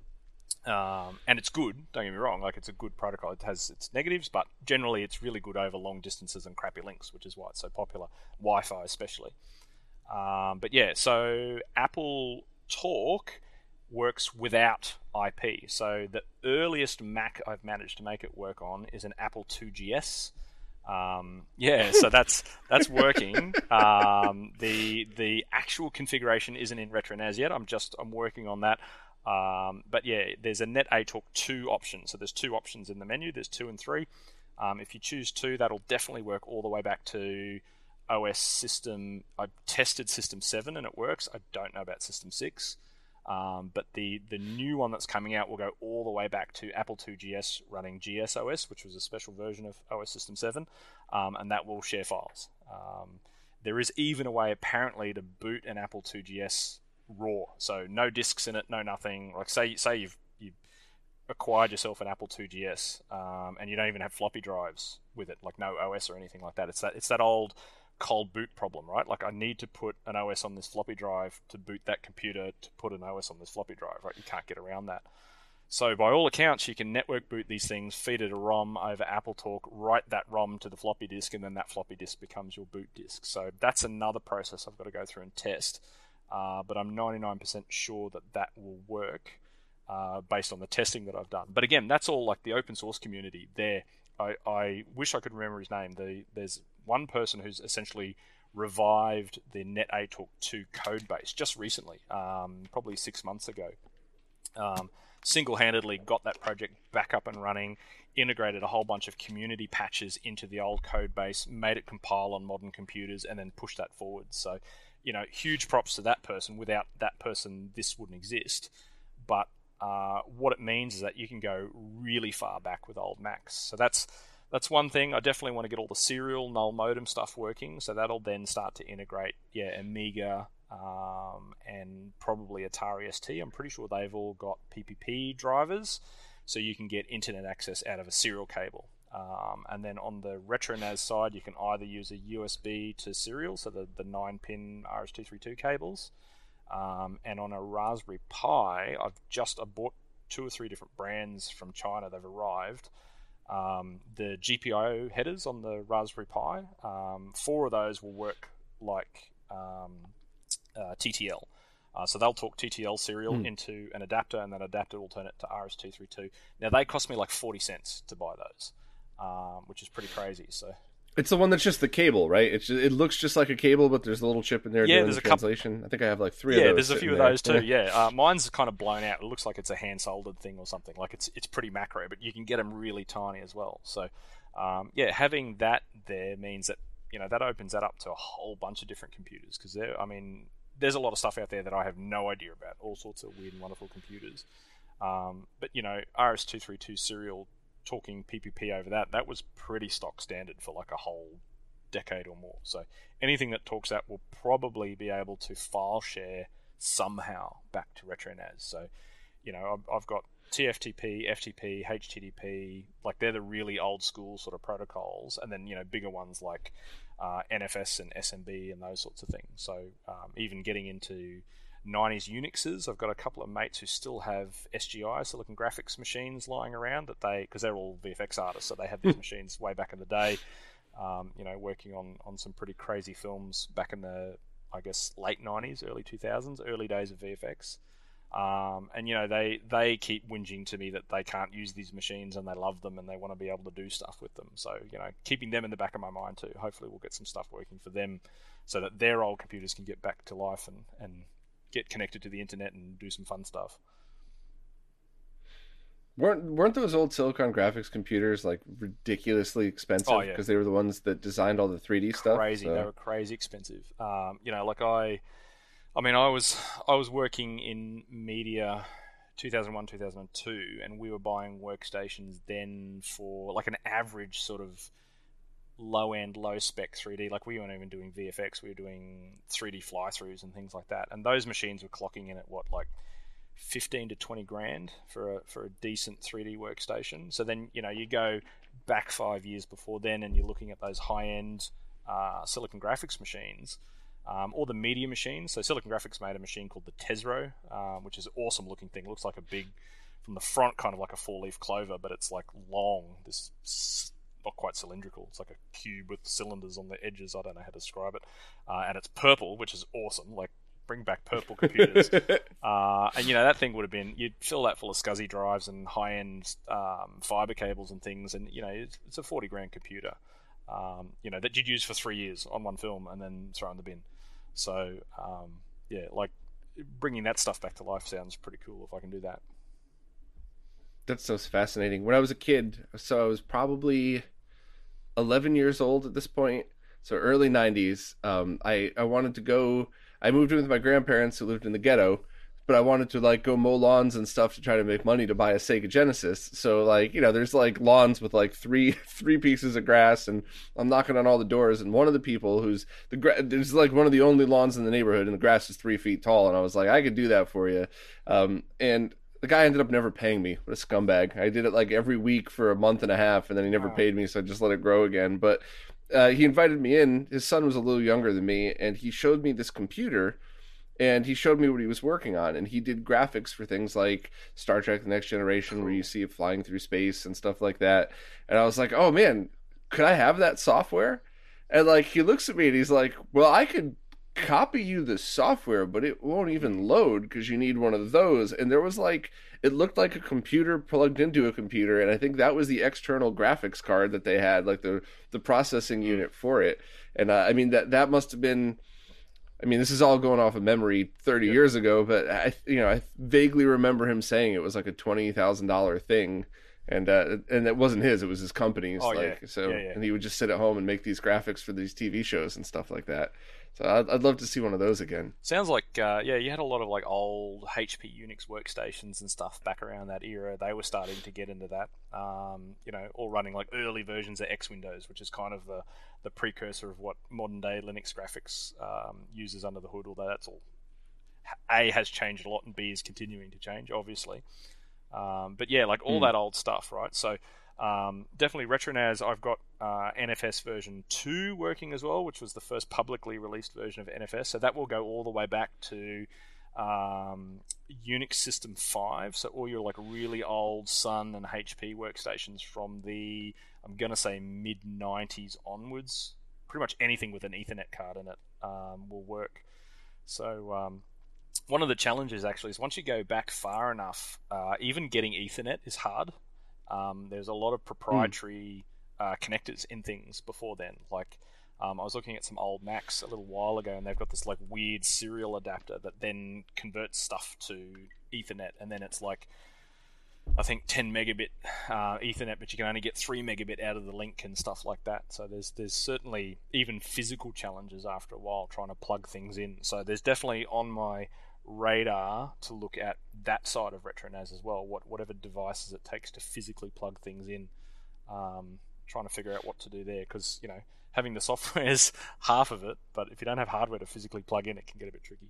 Um, and it's good. Don't get me wrong; like it's a good protocol. It has its negatives, but generally it's really good over long distances and crappy links, which is why it's so popular. Wi-Fi especially. Um, but yeah, so Apple Talk works without IP. So the earliest Mac I've managed to make it work on is an Apple IIgs. Um, yeah, so that's that's working. Um, the the actual configuration isn't in RetroNAS yet. I'm just I'm working on that. Um, but yeah, there's a Netatalk 2 option. So there's two options in the menu. There's two and three. Um, if you choose two, that'll definitely work all the way back to OS system. I tested System 7 and it works. I don't know about System 6. Um, but the, the new one that's coming out will go all the way back to Apple IIgs running GSOS, which was a special version of OS System 7, um, and that will share files. Um, there is even a way, apparently, to boot an Apple IIgs raw, so no disks in it, no nothing. Like say say you've acquired yourself an Apple 2GS um, and you don't even have floppy drives with it, like no OS or anything like that. It's that it's that old cold boot problem, right? Like I need to put an OS on this floppy drive to boot that computer to put an OS on this floppy drive, right? You can't get around that. So by all accounts, you can network boot these things, feed it a ROM over AppleTalk, write that ROM to the floppy disk, and then that floppy disk becomes your boot disk. So that's another process I've got to go through and test. Uh, but I'm 99% sure that that will work uh, based on the testing that I've done. But again, that's all like the open source community there. I, I wish I could remember his name. The, there's one person who's essentially revived the Netatalk 2 code base just recently, um, probably six months ago. Um, single handedly got that project back up and running, integrated a whole bunch of community patches into the old code base, made it compile on modern computers, and then pushed that forward. So, you know, huge props to that person. Without that person, this wouldn't exist. But uh, what it means is that you can go really far back with old Macs. So that's that's one thing. I definitely want to get all the serial null modem stuff working. So that'll then start to integrate, yeah, Amiga um, and probably Atari ST. I'm pretty sure they've all got PPP drivers, so you can get internet access out of a serial cable. Um, and then on the RetroNAS side, you can either use a USB to serial, so the, the 9 pin RS232 cables, um, and on a Raspberry Pi, I've just I bought two or three different brands from China. They've arrived. Um, the GPIO headers on the Raspberry Pi, um, four of those will work like um, uh, TTL. Uh, so they'll talk TTL serial mm. into an adapter, and that adapter will turn it to RS232. Now they cost me like forty cents to buy those, um, which is pretty crazy. So it's the one that's just the cable, right? It's just, it looks just like a cable, but there's a little chip in there yeah, doing there's the a translation. Couple... I think I have like three. Yeah, there's a few of those too. Yeah, uh, mine's kind of blown out. It looks like it's a hand soldered thing or something. Like it's it's pretty macro, but you can get them really tiny as well. So um, yeah, having that there means that you know that opens that up to a whole bunch of different computers because there. I mean, there's a lot of stuff out there that I have no idea about. All sorts of weird and wonderful computers. Um, but you know, RS232 serial talking PPP over that, that was pretty stock standard for like a whole decade or more. So anything that talks that will probably be able to file share somehow back to RetroNAS. So, you know, I've, got TFTP, FTP, HTTP, like they're the really old school sort of protocols, and then you know bigger ones like uh, NFS and SMB and those sorts of things. So um, even getting into 90s Unixes. I've got a couple of mates who still have SGI, Silicon Graphics machines lying around that they, because they're all VFX artists, so they had these machines way back in the day. Um, you know, working on on some pretty crazy films back in the, I guess, late 90s, early 2000s, early days of VFX. Um, and you know they they keep whinging to me that they can't use these machines and they love them and they want to be able to do stuff with them. So you know, keeping them in the back of my mind too. Hopefully, we'll get some stuff working for them so that their old computers can get back to life and and get connected to the internet and do some fun stuff. Weren't weren't those old Silicon Graphics computers like ridiculously expensive because oh, yeah. they were the ones that designed all the 3D stuff? Crazy, so. they were crazy expensive. Um, you know, like I, I mean, I was I was working in media 2001 2002 and we were buying workstations then for like an average sort of low end, low spec 3D. Like we weren't even doing VFX, we were doing 3D fly throughs and things like that. And those machines were clocking in at what, like 15 to 20 grand for a, for a decent 3D workstation. So then, you know, you go back five years before then and you're looking at those high end uh, Silicon Graphics machines. Um, or the media machines. So Silicon Graphics made a machine called the Tezro, um, which is an awesome looking thing. It looks like a big, from the front, kind of like a four leaf clover, but it's like long, this not quite cylindrical. It's like a cube with cylinders on the edges. I don't know how to describe it. Uh, and it's purple, which is awesome. Like bring back purple computers. uh, and you know that thing would have been you'd fill that full of SCSI drives and high end um, fiber cables and things, and you know it's, it's a forty grand computer. Um, you know that you'd use for three years on one film and then throw in the bin. So um, yeah, like bringing that stuff back to life sounds pretty cool if I can do that. That's so fascinating. When I was a kid, so I was probably 11 years old at this point, so early 90s. Um, I I wanted to go. I moved in with my grandparents who lived in the ghetto, but I wanted to like go mow lawns and stuff to try to make money to buy a Sega Genesis. So like you know, there's like lawns with like three three pieces of grass, and I'm knocking on all the doors, and one of the people who's the gra- there's like one of the only lawns in the neighborhood, and the grass is three feet tall, and I was like, I could do that for you, um, and the guy ended up never paying me. What a scumbag! I did it like every week for a month and a half, and then he never Wow. paid me, so I just let it grow again. But uh, he invited me in. His son was a little younger than me, and he showed me this computer. And he showed me what he was working on, and he did graphics for things like Star Trek: The Next Generation, where you see it flying through space and stuff like that. And I was like, "Oh man, could I have that software?" And like he looks at me and he's like, "Well, I could copy you the software, but it won't even load because you need one of those." And there was like it looked like a computer plugged into a computer, and I think that was the external graphics card that they had, like the the processing unit for it. And uh, I mean that that must have been. I mean, this is all going off of memory 30 years ago, but I, you know, I vaguely remember him saying it was like a twenty thousand dollar thing, and uh, and it wasn't his; it was his company's. Oh, like yeah. so, Yeah, yeah. and he would just sit at home and make these graphics for these TV shows and stuff like that. So I'd, I'd love to see one of those again. Sounds like uh, yeah, you had a lot of like old HP Unix workstations and stuff back around that era. They were starting to get into that. Um, you know, all running like early versions of X Windows, which is kind of the the precursor of what modern day Linux graphics um, uses under the hood. Although that's all A has changed a lot and B is continuing to change, obviously. Um, but yeah, like all Hmm. that old stuff, right? So um, definitely RetroNAS. I've got uh, NFS version two working as well, which was the first publicly released version of NFS. So that will go all the way back to um, Unix System five. So all your like really old Sun and HP workstations from the I'm gonna say mid '90s onwards. Pretty much anything with an Ethernet card in it um, will work. So um, one of the challenges actually is once you go back far enough, uh, even getting Ethernet is hard. Um, there's a lot of proprietary uh, connectors in things before then. Like um, I was looking at some old Macs a little while ago, and they've got this like weird serial adapter that then converts stuff to Ethernet, and then it's like I think 10 megabit uh, Ethernet, but you can only get 3 megabit out of the link and stuff like that. So there's there's certainly even physical challenges after a while trying to plug things in. So there's definitely on my radar to look at that side of RetroNAS as well. What whatever devices it takes to physically plug things in, um, trying to figure out what to do there because you know having the software is half of it, but if you don't have hardware to physically plug in, it can get a bit tricky.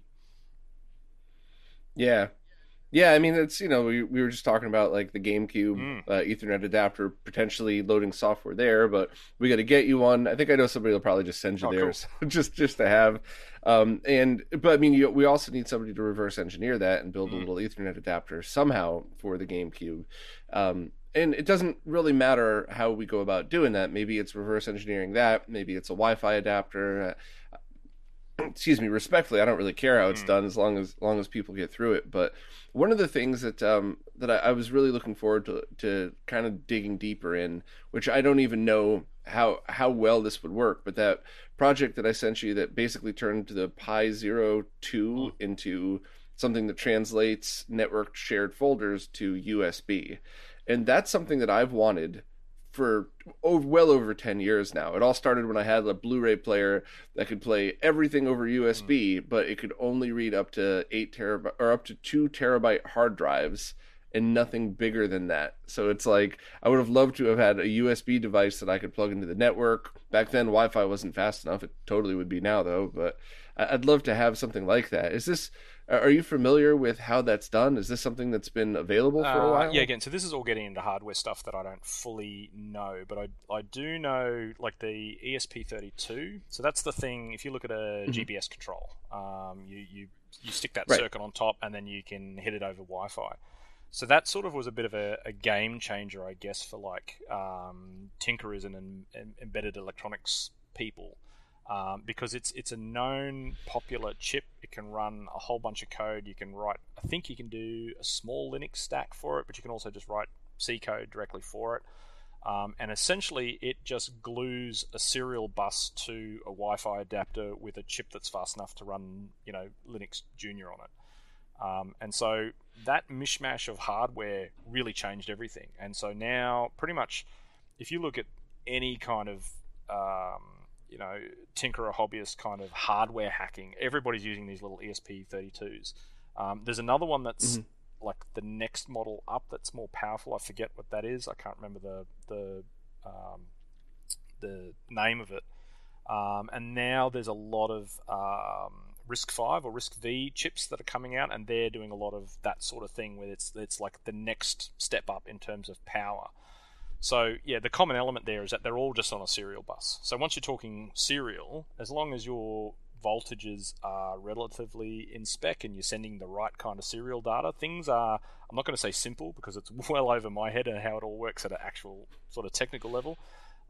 Yeah. Yeah, I mean it's you know we, we were just talking about like the GameCube Mm. uh, Ethernet adapter potentially loading software there, but we got to get you one. I think I know somebody will probably just send you Oh, theirs just just to have. Um, and but I mean you, we also need somebody to reverse engineer that and build a Mm. little Ethernet adapter somehow for the GameCube. Um, and it doesn't really matter how we go about doing that. Maybe it's reverse engineering that. Maybe it's a Wi-Fi adapter. Excuse me, respectfully, I don't really care how it's Mm. done as long as, as long as people get through it. But one of the things that um, that I, I was really looking forward to to kind of digging deeper in, which I don't even know how how well this would work, but that project that I sent you that basically turned the Pi Zero Two into something that translates network shared folders to USB, and that's something that I've wanted for over, well over 10 years now. It all started when I had a Blu-ray player that could play everything over USB, hmm. but it could only read up to 8 terabyte or up to 2 terabyte hard drives and nothing bigger than that. So it's like I would have loved to have had a USB device that I could plug into the network. Back then Wi-Fi wasn't fast enough. It totally would be now though, but I'd love to have something like that. Is this are you familiar with how that's done? Is this something that's been available for a Uh, while? Yeah, again, so this is all getting into hardware stuff that I don't fully know, but I, I do know like the ESP32. So that's the thing. If you look at a Mhm. GBS Control, um, you, you you stick that Right. circuit on top, and then you can hit it over Wi-Fi. So that sort of was a bit of a, a game changer, I guess, for like um, tinkerers and, and embedded electronics people. Um, because it's it's a known popular chip. It can run a whole bunch of code. You can write. I think you can do a small Linux stack for it, but you can also just write C code directly for it. Um, and essentially, it just glues a serial bus to a Wi-Fi adapter with a chip that's fast enough to run, you know, Linux Junior on it. Um, and so that mishmash of hardware really changed everything. And so now, pretty much, if you look at any kind of um, you know, tinkerer hobbyist kind of hardware hacking. Everybody's using these little ESP32s. Um, there's another one that's Mhm. like the next model up that's more powerful. I forget what that is. I can't remember the the um, the name of it. Um, and now there's a lot of um, RISC V or Risk V chips that are coming out, and they're doing a lot of that sort of thing where it's it's like the next step up in terms of power. So yeah, the common element there is that they're all just on a serial bus. So once you're talking serial, as long as your voltages are relatively in spec and you're sending the right kind of serial data, things are I'm not going to say simple because it's well over my head and how it all works at an actual sort of technical level.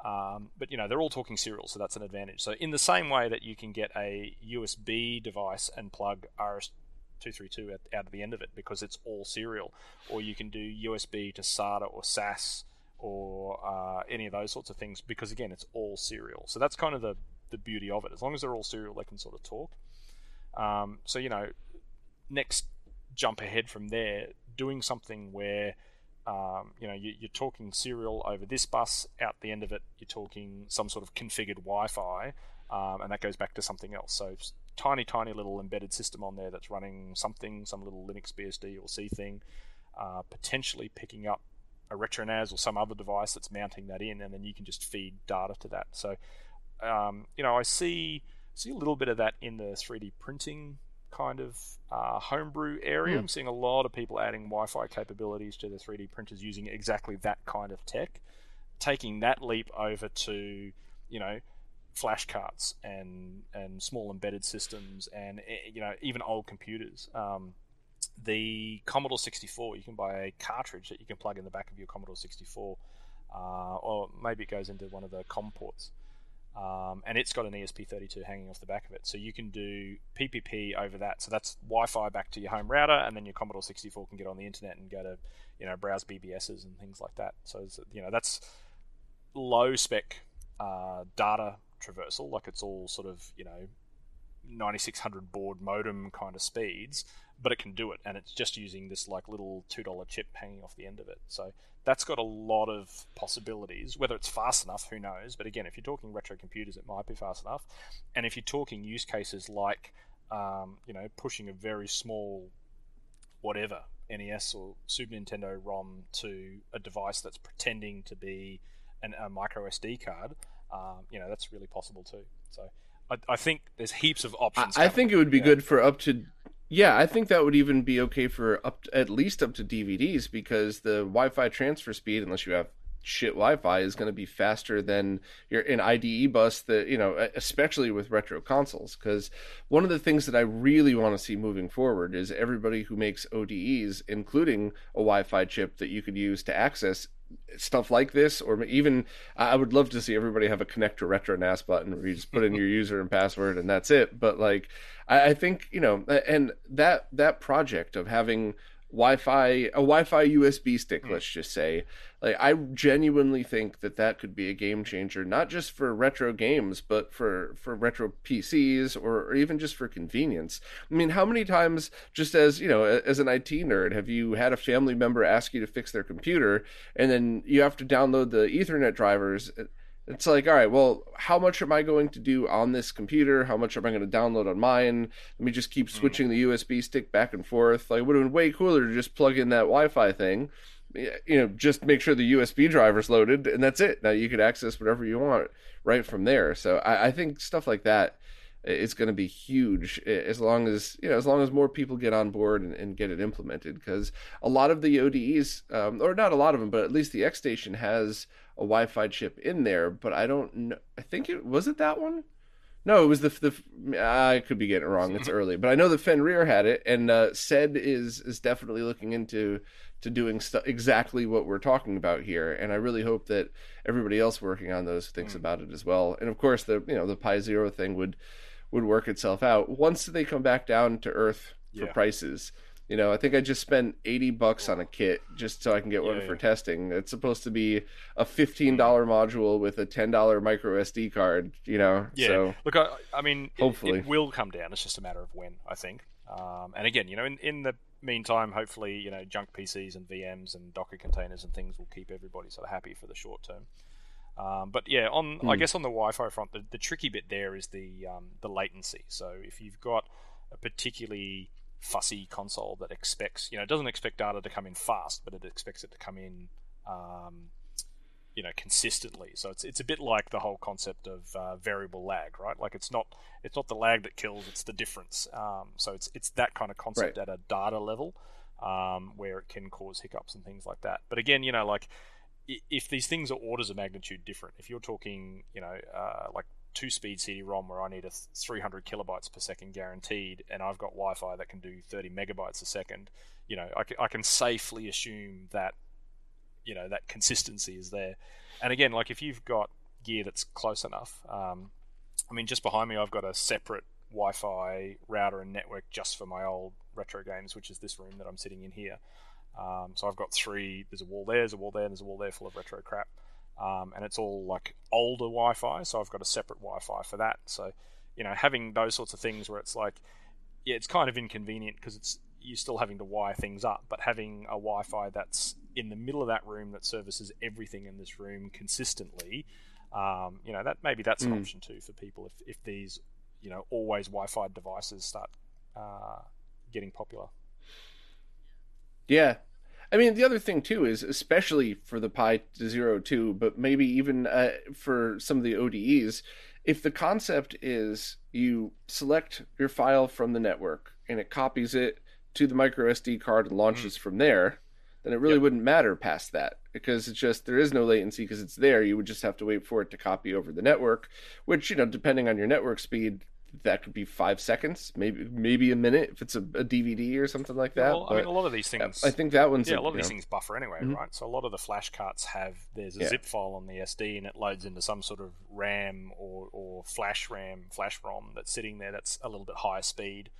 Um, but you know they're all talking serial, so that's an advantage. So in the same way that you can get a USB device and plug RS232 at, out of the end of it because it's all serial, or you can do USB to SATA or SAS or uh, any of those sorts of things because again it's all serial. So that's kind of the the beauty of it. As long as they're all serial they can sort of talk. Um, so you know next jump ahead from there doing something where um, you know you, are talking serial over this bus out the end of it you're talking some sort of configured wi-fi um, and that goes back to something else. So tiny tiny little embedded system on there that's running something some little linux bsd or c thing uh, potentially picking up a RetroNAS or some other device that's mounting that in, and then you can just feed data to that. So, um, you know, I see see a little bit of that in the 3D printing kind of uh, homebrew area. Mm. I'm seeing a lot of people adding Wi-Fi capabilities to their 3D printers using exactly that kind of tech. Taking that leap over to, you know, flash cards and and small embedded systems and eh, you know even old computers. Um, the Commodore 64, you can buy a cartridge that you can plug in the back of your Commodore 64, uh, or maybe it goes into one of the COM ports. Um, and it's got an ESP32 hanging off the back of it. So you can do PPP over that. So that's Wi-Fi back to your home router, and then your Commodore 64 can get on the internet and go to, you know, browse BBSs and things like that. So you know that's low spec uh, data traversal, like it's all sort of you know 9600 baud modem kind of speeds but it can do it, and it's just using this like little two dollar chip hanging off the end of it. So that's got a lot of possibilities. Whether it's fast enough, who knows? But again, if you're talking retro computers, it might be fast enough. And if you're talking use cases like um, you know pushing a very small whatever NES or Super Nintendo ROM to a device that's pretending to be an, a micro SD card, um, you know that's really possible too. So I, I, think there's heaps of options. I, I think it would be yeah. good for up to yeah, I think that would even be okay for up to, at least up to DVDs because the Wi-Fi transfer speed, unless you have shit Wi-Fi, is going to be faster than your an IDE bus. That you know, especially with retro consoles, because one of the things that I really want to see moving forward is everybody who makes ODEs, including a Wi-Fi chip that you could use to access stuff like this, or even I would love to see everybody have a connect to retro NAS button where you just put in your user and password and that's it. But like, I, I think you know, and that that project of having Wi-Fi a Wi-Fi USB stick, mm. let's just say. Like I genuinely think that that could be a game changer, not just for retro games, but for for retro PCs or, or even just for convenience. I mean, how many times, just as you know, as an IT nerd, have you had a family member ask you to fix their computer, and then you have to download the Ethernet drivers? It's like, all right, well, how much am I going to do on this computer? How much am I going to download on mine? Let me just keep hmm. switching the USB stick back and forth. Like, it would have been way cooler to just plug in that Wi Fi thing. You know, just make sure the USB driver's loaded, and that's it. Now you could access whatever you want right from there. So I, I think stuff like that is going to be huge as long as you know as long as more people get on board and, and get it implemented because a lot of the ODEs um, or not a lot of them but at least the X Station has a Wi-Fi chip in there, but I don't know. I think it was it that one. No, it was the the. I could be getting it wrong. It's early, but I know the Fenrir had it, and uh, SED is is definitely looking into to doing stuff exactly what we're talking about here. And I really hope that everybody else working on those thinks mm. about it as well. And of course, the you know the Pi Zero thing would would work itself out once they come back down to earth for yeah. prices. You know, I think I just spent eighty bucks on a kit just so I can get one yeah, for testing. It's supposed to be a fifteen dollar module with a ten dollar micro SD card. You know, yeah. So look, I, I mean, hopefully it, it, will come down. It's just a matter of when. I think. Um, and again, you know, in, in the meantime, hopefully, you know, junk PCs and VMs and Docker containers and things will keep everybody sort of happy for the short term. Um, but yeah, on I hmm. guess on the Wi-Fi front, the, the tricky bit there is the um, the latency. So if you've got a particularly fussy console that expects, you know, it doesn't expect data to come in fast, but it expects it to come in, um, you know consistently. So it's it's a bit like the whole concept of uh, variable lag, right? Like it's not it's not the lag that kills, it's the difference. Um, so it's it's that kind of concept right. at a data level um, where it can cause hiccups and things like that. But again, you know, like if these things are orders of magnitude different, if you're talking, you know, uh, like two speed CD-ROM where I need a 300 kilobytes per second guaranteed, and I've got Wi-Fi that can do 30 megabytes a second, you know, I, I can safely assume that you know that consistency is there. And again, like if you've got gear that's close enough, um, I mean, just behind me, I've got a separate Wi-Fi router and network just for my old retro games, which is this room that I'm sitting in here. Um, so I've got three. There's a wall there, there's a wall there, And there's a wall there full of retro crap, um, and it's all like older Wi-Fi. So I've got a separate Wi-Fi for that. So you know, having those sorts of things where it's like, yeah, it's kind of inconvenient because it's you're still having to wire things up, but having a Wi-Fi that's in the middle of that room that services everything in this room consistently, um, you know, that maybe that's an mm. option too for people if, if these, you know, always Wi-Fi devices start uh, getting popular. Yeah. I mean, the other thing too is, especially for the Pi Zero Two, but maybe even uh, for some of the ODEs, if the concept is you select your file from the network and it copies it to the micro SD card and launches mm. from there, then it really yep. wouldn't matter past that because it's just there is no latency because it's there. You would just have to wait for it to copy over the network, which you know, depending on your network speed, that could be five seconds, maybe maybe a minute if it's a, a DVD or something like that. Well, I mean, a lot of these things. I think that one's yeah. A lot of these know. things buffer anyway, mm-hmm. right? So a lot of the flash carts have there's a yeah. zip file on the SD and it loads into some sort of RAM or or flash RAM, flash ROM that's sitting there that's a little bit higher speed.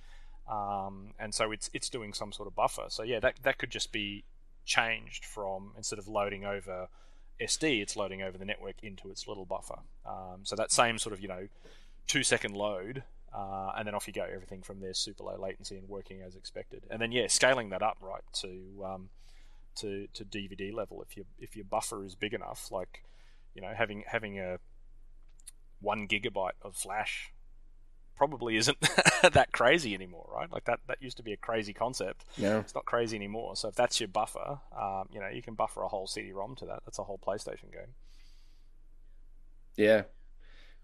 Um, and so it's it's doing some sort of buffer. So yeah, that that could just be changed from instead of loading over SD, it's loading over the network into its little buffer. Um, so that same sort of you know two second load, uh, and then off you go. Everything from there super low latency and working as expected. And then yeah, scaling that up right to um, to to DVD level. If your if your buffer is big enough, like you know having having a one gigabyte of flash probably isn't that crazy anymore, right? Like that that used to be a crazy concept. Yeah, it's not crazy anymore. So if that's your buffer, um, you know, you can buffer a whole CD-ROM to that. That's a whole PlayStation game. Yeah,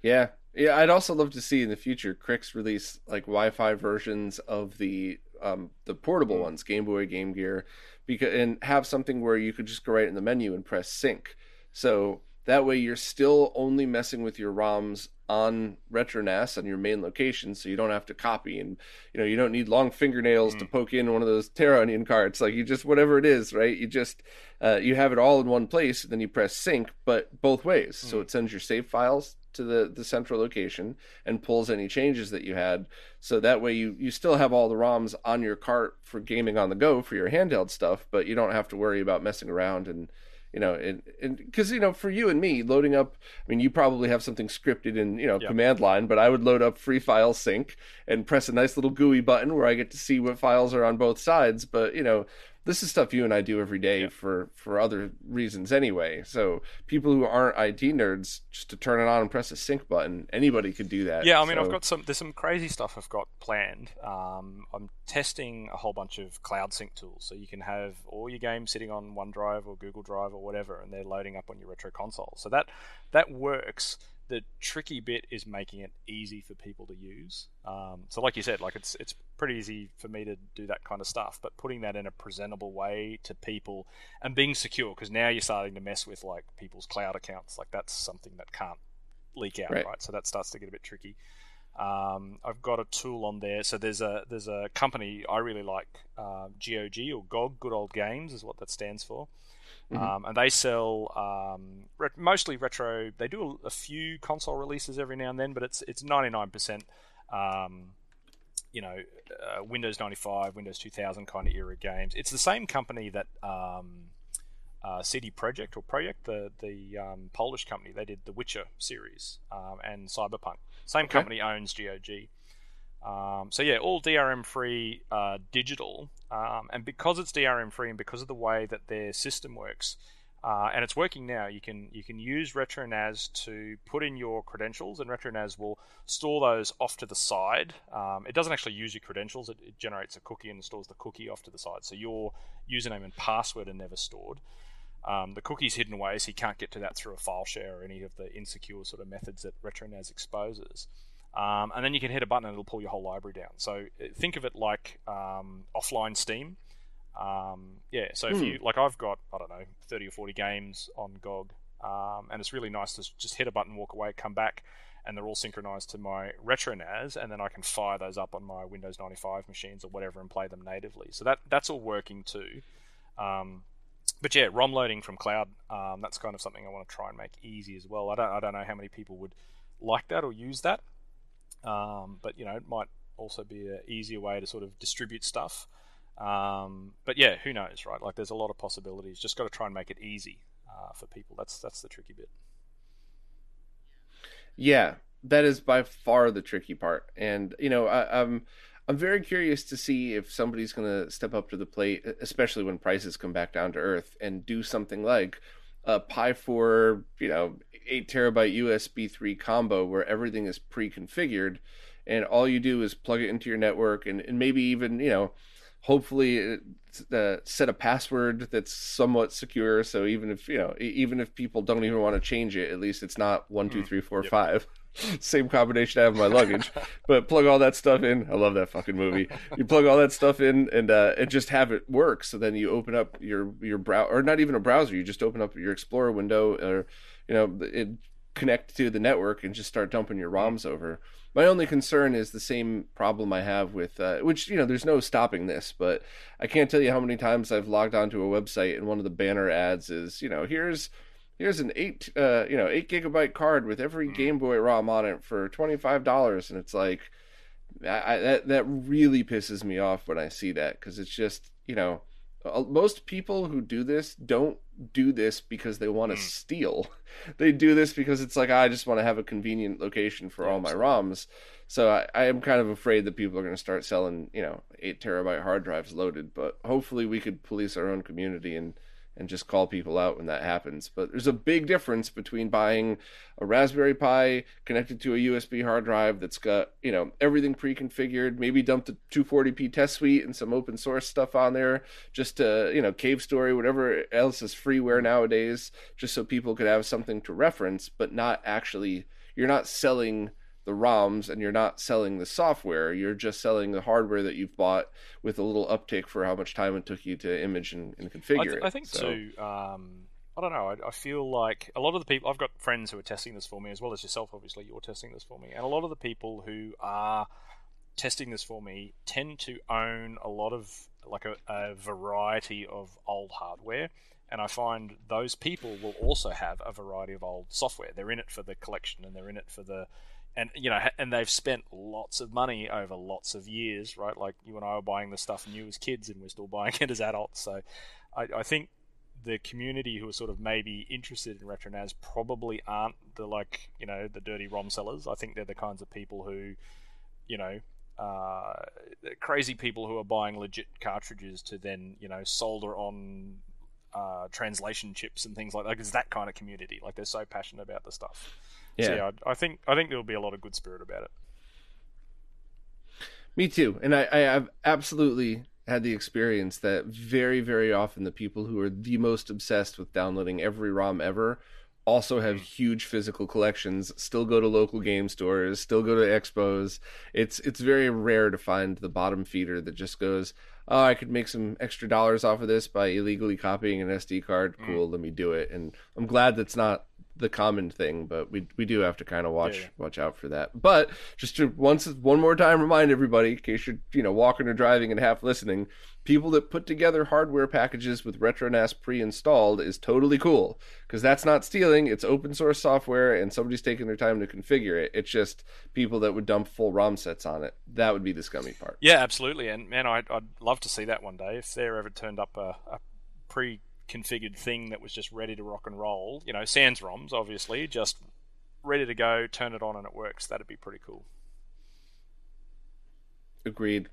yeah, yeah. I'd also love to see in the future Krikzz release like Wi-Fi versions of the um, the portable mm. ones, Game Boy, Game Gear, because and have something where you could just go right in the menu and press sync. So that way you're still only messing with your ROMs on RetroNAS on your main location, so you don't have to copy and you know you don't need long fingernails mm. to poke in one of those Terra Onion carts. Like you just whatever it is, right? You just uh, you have it all in one place, then you press sync, but both ways. Mm. So it sends your save files to the the central location and pulls any changes that you had. So that way you you still have all the ROMs on your cart for gaming on the go for your handheld stuff, but you don't have to worry about messing around and you know, and because you know, for you and me, loading up. I mean, you probably have something scripted in you know yep. command line, but I would load up free file sync and press a nice little GUI button where I get to see what files are on both sides. But you know, this is stuff you and I do every day yeah. for for other reasons anyway. So people who aren't IT nerds, just to turn it on and press a sync button, anybody could do that. Yeah, I mean, so. I've got some. There's some crazy stuff I've got planned. Um, I'm testing a whole bunch of cloud sync tools, so you can have all your games sitting on OneDrive or Google Drive or whatever, and they're loading up on your retro console. So that that works the tricky bit is making it easy for people to use. Um, so, like you said, like it's it's pretty easy for me to do that kind of stuff, but putting that in a presentable way to people and being secure, because now you're starting to mess with like people's cloud accounts. Like that's something that can't leak out, right? right? So that starts to get a bit tricky. Um, I've got a tool on there. So there's a there's a company I really like, uh, GOG or GOG, Good Old Games is what that stands for. Mm-hmm. Um, and they sell um, re- mostly retro. They do a, a, few console releases every now and then, but it's it's 99%. Um, you know, uh, Windows 95, Windows 2000 kind of era games. It's the same company that um, uh, CD Projekt or Project, the the um, Polish company, they did the Witcher series um, and Cyberpunk. Same okay. company owns GOG. Um, so yeah, all DRM free uh, digital, um, and because it's DRM free and because of the way that their system works, uh, and it's working now, you can you can use RetroNAS to put in your credentials, and RetroNAS will store those off to the side. Um, it doesn't actually use your credentials; it, it, generates a cookie and stores the cookie off to the side, so your username and password are never stored. Um, the cookie's hidden away, so you can't get to that through a file share or any of the insecure sort of methods that RetroNAS exposes. Um, and then you can hit a button and it'll pull your whole library down. So uh, think of it like um, offline Steam. Um, yeah, so if you like, I've got I don't know thirty or forty games on GOG, um, and it's really nice to just hit a button, walk away, come back, and they're all synchronized to my RetroNAS, and then I can fire those up on my Windows 95 machines or whatever and play them natively. So that that's all working too. Um, but yeah, ROM loading from cloud, um, that's kind of something I want to try and make easy as well. I don't I don't know how many people would like that or use that, um, but you know it might also be an easier way to sort of distribute stuff. Um, but yeah, who knows, right? Like, there's a lot of possibilities. Just got to try and make it easy uh, for people. That's that's the tricky bit. Yeah, that is by far the tricky part, and you know, I, I'm I'm very curious to see if somebody's going to step up to the plate, especially when prices come back down to earth, and do something like a Pi for you know, eight terabyte USB 3 combo where everything is pre-configured, and all you do is plug it into your network, and, and maybe even you know hopefully uh, set a password that's somewhat secure. So even if you know even if people don't even want to change it at least it's not one two hmm. three four five. Same combination I have in my luggage. But plug all that stuff in. I love that fucking movie. You plug all that stuff in and uh, and just have it work. So then you open up your your browser or not even a browser. You just open up your explorer window or you know it connect to the network and just start dumping your ROMs over my only concern is the same problem I have with, uh, which you know, there's no stopping this, but I can't tell you how many times I've logged onto a website and one of the banner ads is, you know, here's here's an eight, uh, you know, eight gigabyte card with every mm. Game Boy ROM on it for twenty five dollars, and it's like, I, I, that that really pisses me off when I see that because it's just, you know, most people who do this don't do this because they want to mm. steal. They do this because it's like I just want to have a convenient location for all my ROMs. So I, I, am kind of afraid that people are going to start selling, you know, eight terabyte hard drives loaded. But hopefully, we could police our own community and and just call people out when that happens. But there's a big difference between buying a Raspberry Pi connected to a USB hard drive that's got, you know, everything pre-configured, maybe dumped a 240p test suite and some open source stuff on there just to, you know, Cave Story, whatever else is freeware nowadays, just so people could have something to reference, but not actually you're not selling the ROMs and you're not selling the software. You're just selling the hardware that you've bought with a little uptick for how much time it took you to image and, and configure I th- it. I think so. too. Um, I don't know. I, I, feel like a lot of the people I've got friends who are testing this for me, as well as yourself. Obviously, you're testing this for me, and a lot of the people who are testing this for me tend to own a lot of like a, a variety of old hardware and I find those people will also have a variety of old software. They're in it for the collection, and they're in it for the and you know, and they've spent lots of money over lots of years, right? Like you and I were buying the stuff new as kids, and we're still buying it as adults. So, I, I think the community who are sort of maybe interested in RetroNAS probably aren't the like you know the dirty ROM sellers. I think they're the kinds of people who, you know, uh, crazy people who are buying legit cartridges to then you know solder on uh, translation chips and things like that. It's that kind of community. Like they're so passionate about the stuff. Yeah, so, yeah I, I think I think there'll be a lot of good spirit about it. Me too, and I, I have absolutely had the experience that very very often the people who are the most obsessed with downloading every ROM ever also have mm. huge physical collections still go to local game stores still go to expos it's it's very rare to find the bottom feeder that just goes oh i could make some extra dollars off of this by illegally copying an sd card mm. cool mm. let me do it and i'm glad that's not the common thing, but we we do have to kind of watch yeah, yeah. watch out for that. But just to once one more time remind everybody, in case you're you know walking or driving and half listening, people that put together hardware packages with RetroNAS pre-installed is totally cool because that's not stealing. It's open source software, and somebody's taking their time to configure it. It's just people that would dump full ROM sets on it. That would be the scummy part. Yeah, absolutely. And man, I'd, I'd love to see that one day if there ever turned up a, a pre configured thing that was just ready to rock and roll. You know, sans ROMs, obviously, just ready to go, turn it on and it works. That'd be pretty cool. Agreed.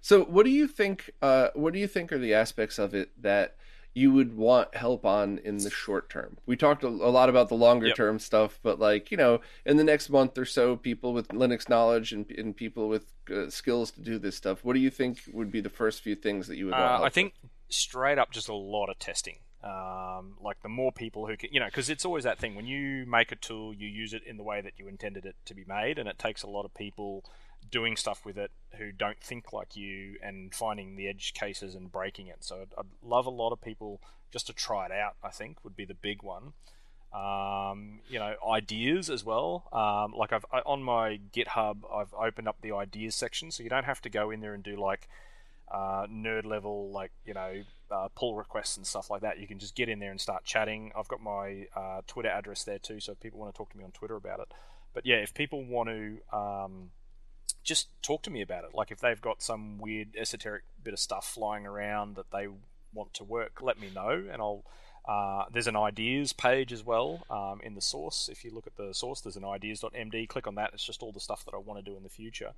So, what do you think? Uh, what do you think are the aspects of it that you would want help on in the short term? We talked a, lot about the longer yep. term stuff, but like you know, in the next month or so, people with Linux knowledge and, and people with uh, skills to do this stuff. What do you think would be the first few things that you would? Uh, I think? Straight up just a lot of testing. Um, like the more people who can, you know, because it's always that thing when you make a tool, you use it in the way that you intended it to be made, and it takes a lot of people doing stuff with it who don't think like you and finding the edge cases and breaking it. So I'd, I'd love a lot of people just to try it out. I think would be the big one. Um, you know, ideas as well. Um, like I've I, on my GitHub, I've opened up the ideas section, so you don't have to go in there and do like uh, nerd level, like you know, uh, pull requests and stuff like that. You can just get in there and start chatting. I've got my uh, Twitter address there too, so if people want to talk to me on Twitter about it. But yeah, if people want to um, just talk to me about it, like if they've got some weird esoteric bit of stuff flying around that they want to work, let me know, and I'll. Uh, there's an ideas page as well um, in the source. If you look at the source, there's an ideas.md. Click on that. It's just all the stuff that I want to do in the future.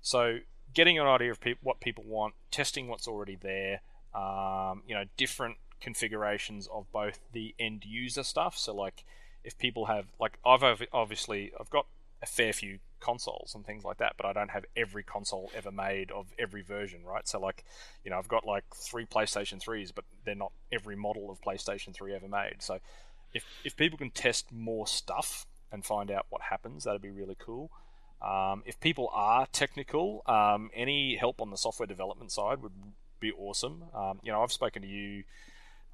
So getting an idea of pe- what people want, testing what's already there, um, you know, different configurations of both the end user stuff. So like if people have like I've obviously I've got a fair few consoles and things like that, but I don't have every console ever made of every version, right? So like, you know, I've got like three PlayStation 3s, but they're not every model of PlayStation 3 ever made. So if if people can test more stuff and find out what happens, that'd be really cool. Um, if people are technical, um, any help on the software development side would be awesome. Um, you know, I've spoken to you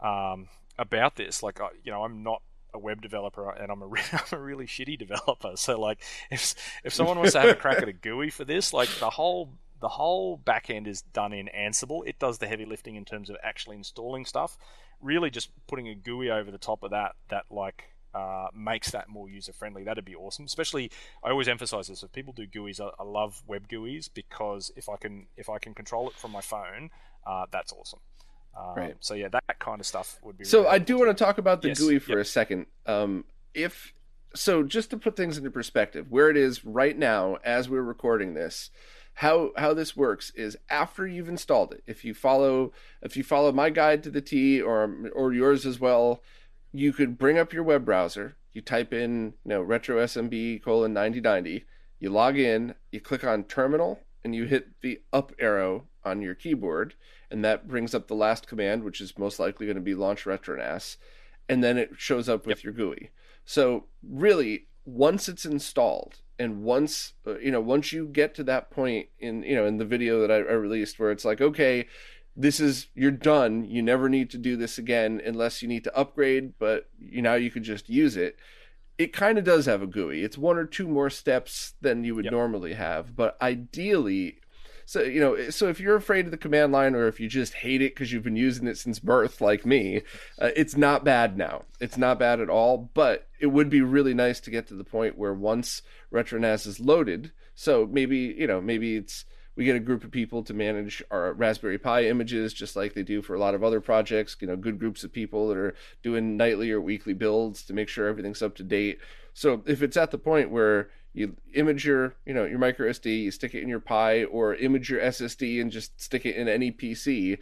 um, about this. Like, you know, I'm not a web developer and I'm a, re- I'm a really shitty developer. So, like, if if someone wants to have a crack at a GUI for this, like the whole the whole backend is done in Ansible. It does the heavy lifting in terms of actually installing stuff. Really, just putting a GUI over the top of that that like uh, makes that more user friendly. That'd be awesome. Especially, I always emphasize this: if people do GUIs, I, I, love web GUIs because if I can if I can control it from my phone, uh, that's awesome. Um, right. So yeah, that kind of stuff would be. So really I do want to talk about the yes. GUI for yep. a second. Um, if so, just to put things into perspective, where it is right now as we're recording this, how how this works is after you've installed it. If you follow if you follow my guide to the T or or yours as well, you could bring up your web browser, you type in, you know, retro SMB colon 9090, you log in, you click on terminal, and you hit the up arrow on your keyboard, and that brings up the last command, which is most likely going to be launch retronas, and then it shows up with yep. your GUI. So really, once it's installed, and once uh, you know, once you get to that point in you know in the video that I, I released, where it's like, okay, this is you're done. You never need to do this again unless you need to upgrade, but you now you could just use it. It kind of does have a GUI. It's one or two more steps than you would yep. normally have, but ideally so you know so if you're afraid of the command line or if you just hate it because you've been using it since birth like me uh, it's not bad now it's not bad at all but it would be really nice to get to the point where once retronas is loaded so maybe you know maybe it's we get a group of people to manage our Raspberry Pi images, just like they do for a lot of other projects. You know, good groups of people that are doing nightly or weekly builds to make sure everything's up to date. So if it's at the point where you image your, you know, your micro SD, you stick it in your Pi, or image your SSD and just stick it in any PC,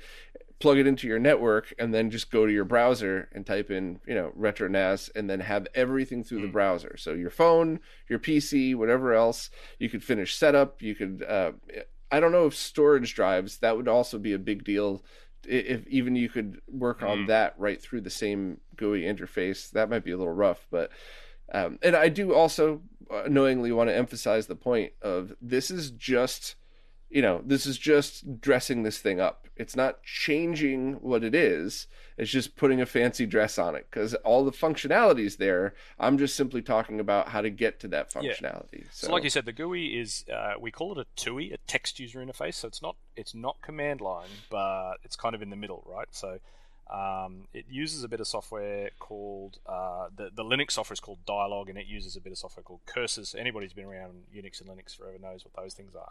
plug it into your network, and then just go to your browser and type in, you know, RetroNAS, and then have everything through the browser. So your phone, your PC, whatever else, you could finish setup. You could uh, I don't know if storage drives that would also be a big deal. If even you could work on mm. that right through the same GUI interface, that might be a little rough. But um, and I do also knowingly want to emphasize the point of this is just you know, this is just dressing this thing up. It's not changing what it is. It's just putting a fancy dress on it because all the functionalities there. I'm just simply talking about how to get to that functionality. Yeah. So. so. like you said, the GUI is uh, we call it a TUI, a text user interface. So it's not it's not command line, but it's kind of in the middle, right? So um, it uses a bit of software called uh, the the Linux software is called Dialog, and it uses a bit of software called Curses. Anybody who's been around Unix and Linux forever knows what those things are.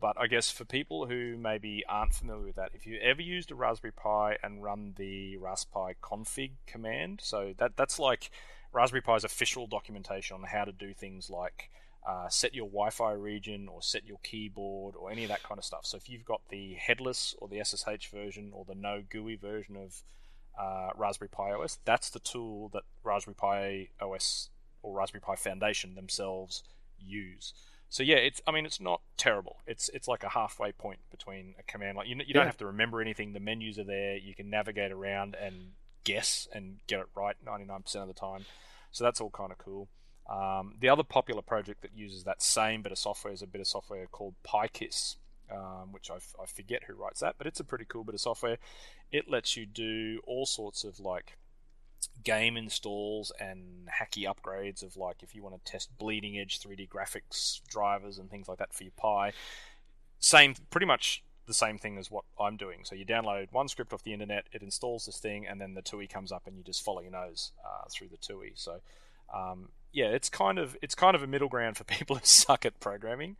But I guess for people who maybe aren't familiar with that, if you ever used a Raspberry Pi and run the raspi config command, so that that's like Raspberry Pi's official documentation on how to do things like uh, set your Wi-Fi region or set your keyboard or any of that kind of stuff. So if you've got the headless or the SSH version or the no GUI version of uh, Raspberry Pi OS, that's the tool that Raspberry Pi OS or Raspberry Pi Foundation themselves use. So yeah, it's I mean it's not terrible. It's it's like a halfway point between a command line. You, you don't have to remember anything. The menus are there. You can navigate around and guess and get it right 99% of the time. So that's all kind of cool. Um, the other popular project that uses that same bit of software is a bit of software called PiKISS, um, which I, I forget who writes that, but it's a pretty cool bit of software. It lets you do all sorts of like game installs and hacky upgrades of like if you want to test bleeding edge 3D graphics drivers and things like that for your Pi. Same, pretty much the same thing as what I'm doing. So you download one script off the internet, it installs this thing, and then the TUI comes up, and you just follow your nose uh, through the TUI. So um, yeah, it's kind of it's kind of a middle ground for people who suck at programming,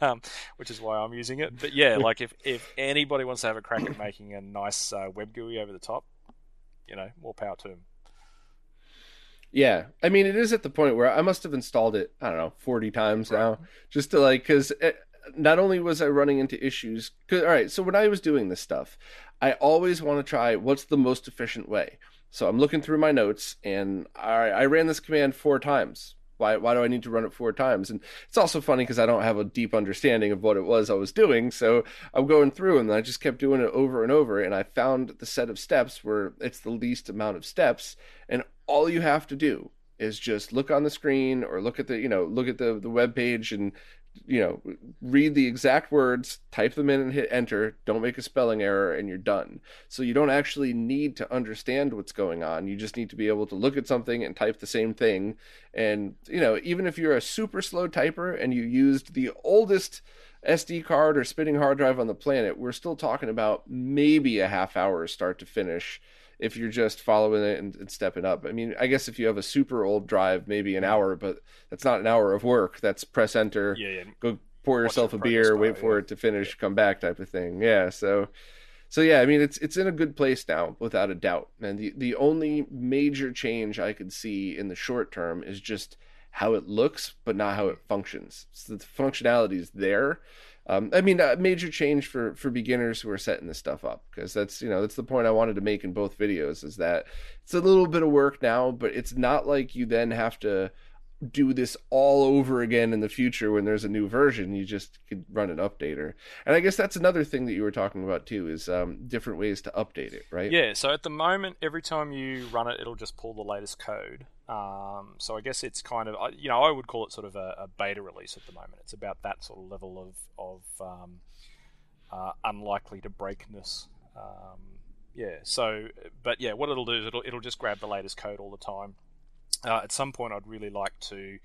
um, which is why I'm using it. But yeah, like if if anybody wants to have a crack at making a nice uh, web GUI over the top, you know, more power to them. Yeah, I mean, it is at the point where I must have installed it. I don't know, forty times right. now, just to like, because eh, not only was I running into issues. Cause, all right, so when I was doing this stuff, I always want to try what's the most efficient way. So I'm looking through my notes, and I, I ran this command four times. Why, why do I need to run it four times? And it's also funny because I don't have a deep understanding of what it was I was doing. So I'm going through and I just kept doing it over and over. And I found the set of steps where it's the least amount of steps. And all you have to do is just look on the screen or look at the, you know, look at the, the web page and you know, read the exact words, type them in and hit enter, don't make a spelling error, and you're done. So you don't actually need to understand what's going on. You just need to be able to look at something and type the same thing. And, you know, even if you're a super slow typer and you used the oldest SD card or spinning hard drive on the planet, we're still talking about maybe a half hour start to finish if you're just following it and, and, stepping up. I mean, I guess if you have a super old drive, maybe an hour, but that's not an hour of work. That's press enter, yeah, yeah. go pour yourself a beer, wait for yeah. it to finish, come back type of thing. Yeah, so so yeah, I mean it's it's in a good place now without a doubt. And the the only major change I could see in the short term is just how it looks, but not how it functions. So the functionality is there um, I mean, a major change for for beginners who are setting this stuff up because that's you know that's the point I wanted to make in both videos is that it's a little bit of work now, but it's not like you then have to do this all over again in the future when there's a new version. You just could run an updater. And I guess that's another thing that you were talking about too is um, different ways to update it, right? Yeah. So at the moment, every time you run it, it'll just pull the latest code. Um, so I guess it's kind of you know I would call it sort of a, a, beta release at the moment. It's about that sort of level of of um, uh, unlikely to breakness. Um, yeah. So, but yeah, what it'll do is it'll it'll just grab the latest code all the time uh, at some point, I'd really like to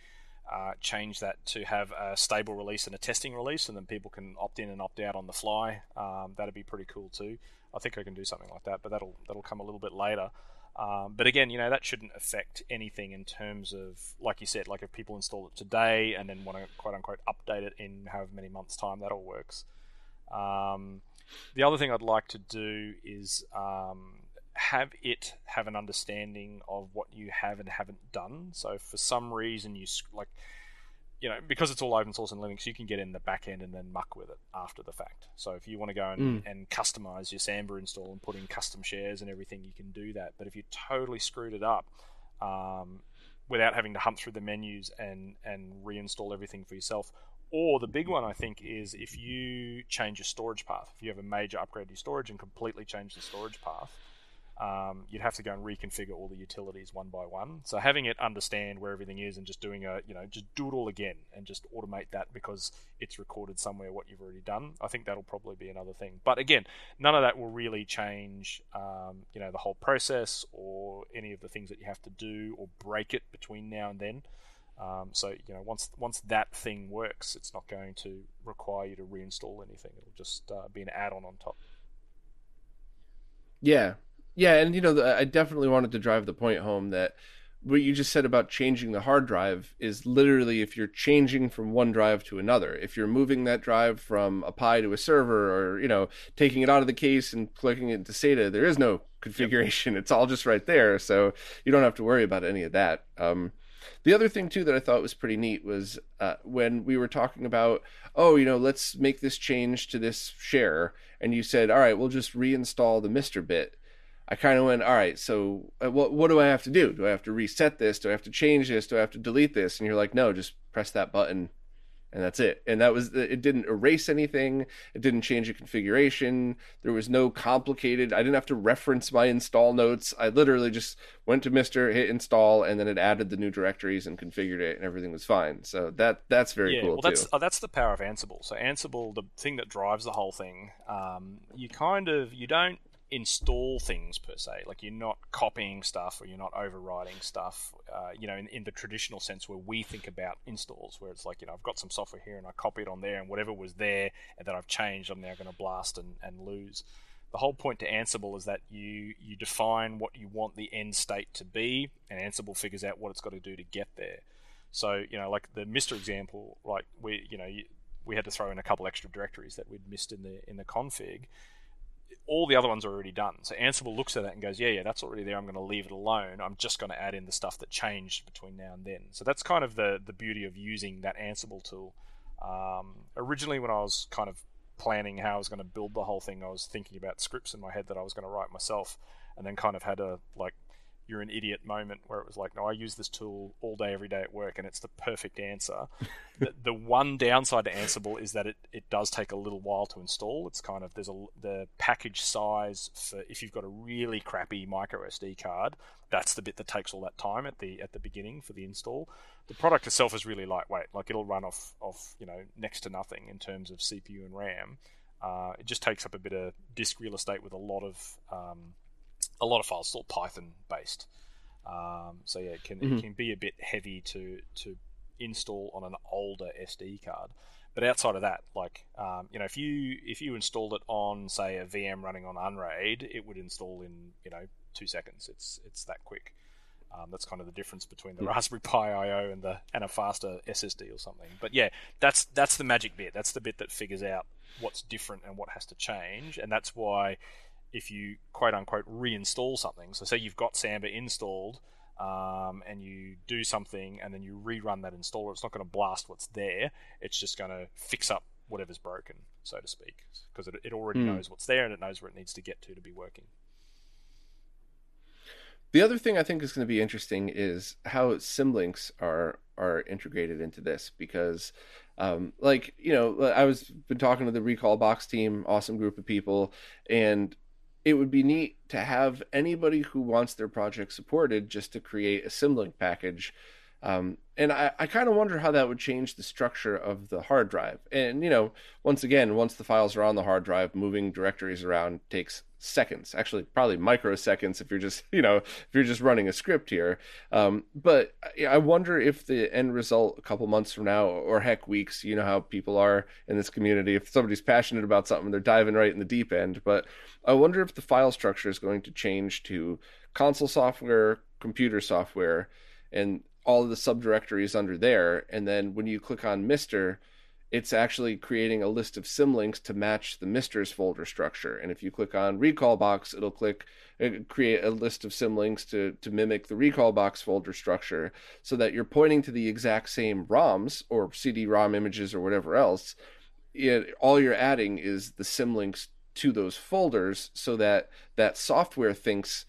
uh, change that to have a stable release and a testing release, and then people can opt in and opt out on the fly. Um, that'd be pretty cool too. I think I can do something like that, but that'll that'll come a little bit later. Um, but again, you know that shouldn't affect anything in terms of, like you said, like if people install it today and then want to quote unquote update it in however many months' time, that all works. Um, the other thing I'd like to do is um, have it have an understanding of what you have and haven't done. So for some reason you like you know because it's all open source and Linux, you can get in the back end and then muck with it after the fact. So if you want to go and, mm. and customize your Samba install and put in custom shares and everything, you can do that. But if you totally screwed it up um, without having to hunt through the menus and and reinstall everything for yourself, or the big one, I think, is if you change your storage path. If you have a major upgrade to your storage and completely change the storage path, um, you'd have to go and reconfigure all the utilities one by one. So having it understand where everything is and just doing a, you know, just do it all again and just automate that because it's recorded somewhere what you've already done. I think that'll probably be another thing. But again, none of that will really change, um, you know, the whole process or any of the things that you have to do or break it between now and then. Um, so you know, once once that thing works, it's not going to require you to reinstall anything. It'll just uh, be an add-on on top. Yeah, yeah, and you know, I definitely wanted to drive the point home that what you just said about changing the hard drive is literally if you're changing from one drive to another. If you're moving that drive from a Pi to a server or, you know, taking it out of the case and plugging it into SATA, there is no configuration. Yep. It's all just right there. So you don't have to worry about any of that. Um, the other thing too that I thought was pretty neat was uh, when we were talking about, oh, you know, let's make this change to this share, and you said, all right, we'll just reinstall the MiSTer bit. I kind of went, all right, so uh, what what do I have to do? Do I have to reset this? Do I have to change this? Do I have to delete this? And you're like, no, just press that button and that's it. And that was it. Didn't erase anything. It didn't change the configuration. There was no complicated. I didn't have to reference my install notes. I literally just went to Mister, hit install, and then it added the new directories and configured it, and everything was fine. So that that's very yeah, cool well, that's, too. Oh, that's the power of Ansible. So Ansible, the thing that drives the whole thing, um, you kind of you don't install things per se. Like you're not copying stuff or you're not overriding stuff. Uh, you know, in, in, the traditional sense where we think about installs, where it's like you know I've got some software here and I copy it on there, and whatever was there and that I've changed, I'm now going to blast and, and lose. The whole point to Ansible is that you you define what you want the end state to be, and Ansible figures out what it's got to do to get there. So you know, like the Mister example, like we you know we had to throw in a couple extra directories that we'd missed in the in the config all the other ones are already done. So Ansible looks at that and goes, yeah, yeah, that's already there. I'm going to leave it alone. I'm just going to add in the stuff that changed between now and then. So that's kind of the the beauty of using that Ansible tool. Um, originally, when I was kind of planning how I was going to build the whole thing, I was thinking about scripts in my head that I was going to write myself, and then kind of had a like you're an idiot moment where it was like, no, I use this tool all day, every day at work, and it's the perfect answer. the, the, one downside to Ansible is that it, it does take a little while to install. It's kind of there's a the package size for if you've got a really crappy micro SD card, that's the bit that takes all that time at the at the beginning for the install. The product itself is really lightweight, like it'll run off off you know next to nothing in terms of CPU and RAM. Uh, it just takes up a bit of disk real estate with a lot of um, a lot of files still Python based. Um, so yeah, it can mm-hmm. it can be a bit heavy to to install on an older SD card. But outside of that, like um, you know, if you if you installed it on say a VM running on Unraid, it would install in you know two seconds. It's it's that quick. Um, that's kind of the difference between the mm-hmm. Raspberry Pi I/O and the and a faster SSD or something. But yeah, that's that's the magic bit. That's the bit that figures out what's different and what has to change, and that's why if you quote unquote reinstall something. So say you've got Samba installed um, and you do something and then you rerun that installer, it's not going to blast what's there. It's just going to fix up whatever's broken, so to speak, because it, it already mm. knows what's there and it knows where it needs to get to to be working. The other thing I think is going to be interesting is how symlinks are are integrated into this because um, like you know I was been talking to the Recalbox team, awesome group of people, and it would be neat to have anybody who wants their project supported just to create a symlink package. Um, and I, I kind of wonder how that would change the structure of the hard drive. And, you know, once again, once the files are on the hard drive, moving directories around takes seconds actually probably microseconds if you're just you know if you're just running a script here um, but i wonder if the end result a couple months from now or heck weeks you know how people are in this community if somebody's passionate about something they're diving right in the deep end but i wonder if the file structure is going to change to console software computer software and all of the subdirectories under there and then when you click on mister it's actually creating a list of symlinks to match the misters folder structure. And if you click on Recalbox, it'll click uh, create a list of symlinks to to mimic the Recalbox folder structure, so that you're pointing to the exact same ROMs or CD-ROM images or whatever else. It, all you're adding is the symlinks to those folders, so that that software thinks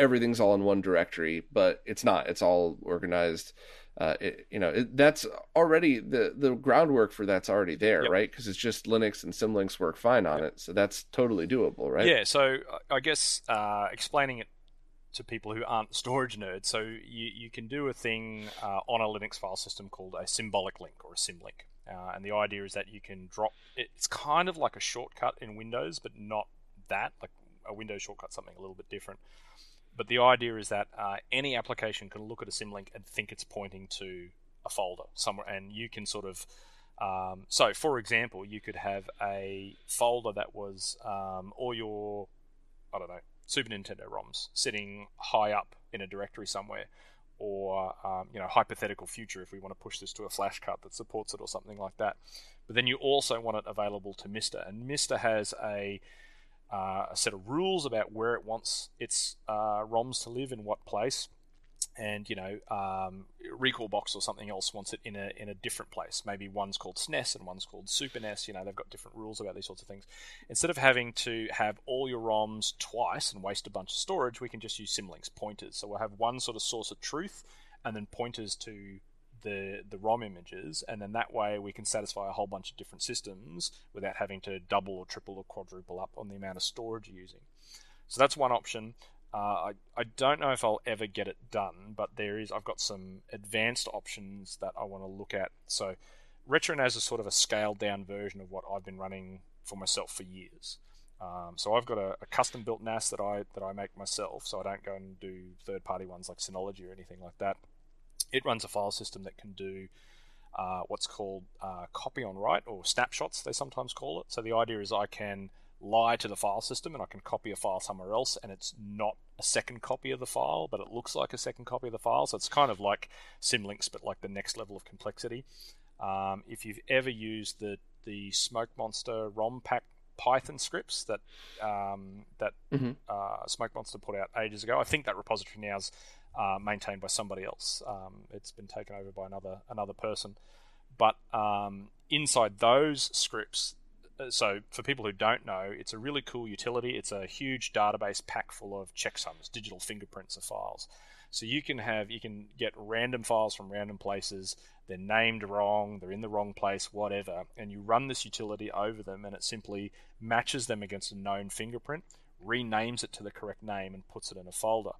everything's all in one directory, but it's not. It's all organized uh, it, you know it, that's already the the groundwork for that's already there yep. right because it's just linux and symlinks work fine on yep. it so that's totally doable right yeah so i guess uh, explaining it to people who aren't storage nerds so you, you can do a thing uh, on a linux file system called a symbolic link or a symlink uh, and the idea is that you can drop it's kind of like a shortcut in windows but not that like a windows shortcut something a little bit different but the idea is that uh, any application can look at a symlink and think it's pointing to a folder somewhere, and you can sort of. Um, so, for example, you could have a folder that was um, all your, I don't know, Super Nintendo ROMs sitting high up in a directory somewhere, or um, you know, hypothetical future if we want to push this to a flash cart that supports it or something like that. But then you also want it available to Mister, and Mister has a uh, a set of rules about where it wants its uh, ROMs to live in what place, and you know, um, Recalbox or something else wants it in a in a different place. Maybe one's called SNES and one's called Super NES. You know, they've got different rules about these sorts of things. Instead of having to have all your ROMs twice and waste a bunch of storage, we can just use symlinks pointers. So we'll have one sort of source of truth, and then pointers to the the ROM images, and then that way we can satisfy a whole bunch of different systems without having to double or triple or quadruple up on the amount of storage you're using. So that's one option. Uh, I, I don't know if I'll ever get it done, but there is I've got some advanced options that I want to look at. So RetroNAS is sort of a scaled down version of what I've been running for myself for years. Um, so I've got a, a, custom built NAS that I that I make myself, so I don't go and do third party ones like Synology or anything like that. It runs a file system that can do uh, what's called uh, copy on write or snapshots, they sometimes call it. So the idea is I can lie to the file system and I can copy a file somewhere else and it's not a second copy of the file, but it looks like a second copy of the file. So it's kind of like Symlinks, but like the next level of complexity. Um, if you've ever used the the Smoke Monster ROM pack Python scripts that um, that mm-hmm. uh, Smoke Monster put out ages ago, I think that repository now is uh, maintained by somebody else. Um, it's been taken over by another another person. But um, inside those scripts, uh, so for people who don't know, it's a really cool utility. It's a huge database pack full of checksums, digital fingerprints of files. So you can have you can get random files from random places. They're named wrong, they're in the wrong place, whatever, and you run this utility over them, and it simply matches them against a known fingerprint, renames it to the correct name, and puts it in a folder.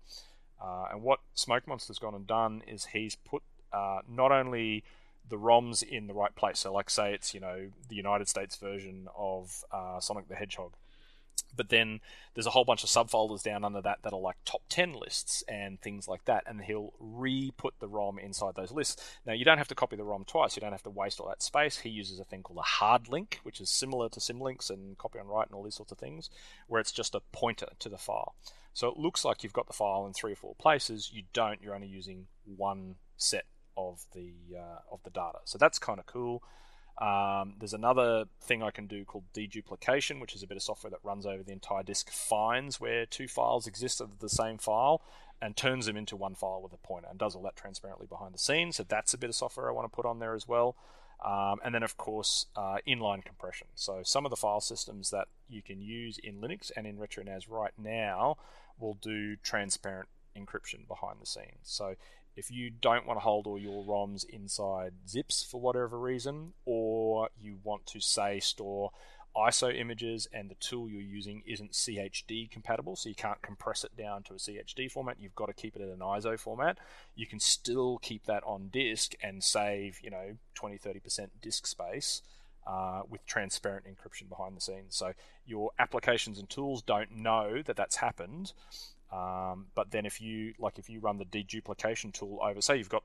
Uh, and what Smoke Monster's gone and done is he's put uh, not only the ROMs in the right place. So, like, say it's you know the United States version of uh, Sonic the Hedgehog, but then there's a whole bunch of subfolders down under that that are like top 10 lists and things like that and he'll re-put the rom inside those lists. Now you don't have to copy the rom twice. You don't have to waste all that space. He uses a thing called a hard link which is similar to symlinks and copy on write and all these sorts of things where it's just a pointer to the file so it looks like you've got the file in three or four places you don't you're only using one set of the uh, of the data so that's kind of cool um, there's another thing I can do called deduplication, which is a bit of software that runs over the entire disk, finds where two files exist of the same file, and turns them into one file with a pointer, and does all that transparently behind the scenes. So that's a bit of software I want to put on there as well. Um, and then, of course, uh, inline compression. So some of the file systems that you can use in Linux and in RetroNAS right now will do transparent encryption behind the scenes. So if you don't want to hold all your ROMs inside zips for whatever reason, or you want to say store ISO images and the tool you're using isn't CHD compatible, so you can't compress it down to a CHD format, you've got to keep it in an ISO format. You can still keep that on disk and save, you know, 20 30% disk space. Uh, with transparent encryption behind the scenes. So your applications and tools don't know that that's happened, um, but then if you like if you run the deduplication tool over, say you've got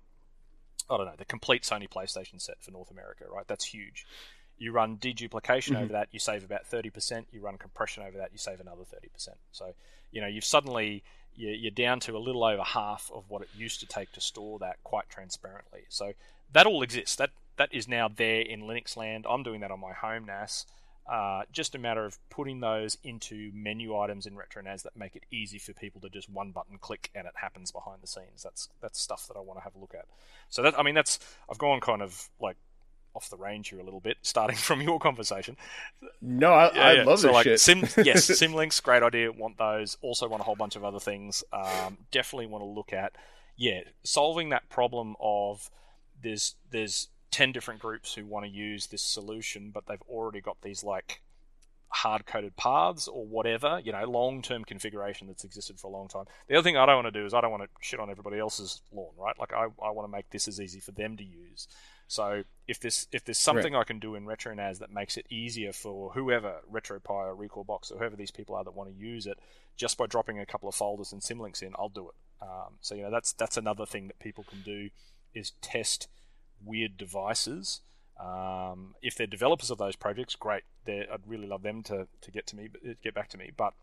I don't know the complete Sony PlayStation set for North America, right? That's huge. You run deduplication mm-hmm. over that, you save about thirty percent. You run compression over that, you save another thirty percent. So you know you've suddenly you're down to a little over half of what it used to take to store that quite transparently. So that all exists. That that is now there in Linux land. I'm doing that on my home NAS. Uh, just a matter of putting those into menu items in RetroNAS that make it easy for people to just one button click and it happens behind the scenes. That's that's stuff that I want to have a look at. So that I mean that's I've gone kind of like off the range here a little bit, starting from your conversation. No, I, yeah, I yeah. love so this like, shit. Sim, yes, Symlinks, great idea. Want those. Also want a whole bunch of other things. Um, definitely want to look at, yeah, solving that problem of there's there's 10 different groups who want to use this solution, but they've already got these like hard coded paths or whatever, you know, long term configuration that's existed for a long time. The other thing I don't want to do is I don't want to shit on everybody else's lawn, right? Like I, I want to make this as easy for them to use. So if this if there's something right. I can do in RetroNAS that makes it easier for whoever RetroPie or Recalbox or whoever these people are that want to use it, just by dropping a couple of folders and symlinks in, I'll do it. Um, so you know that's that's another thing that people can do is test weird devices. Um, if they're developers of those projects, great. They're, I'd really love them to, to get to me, get back to me. But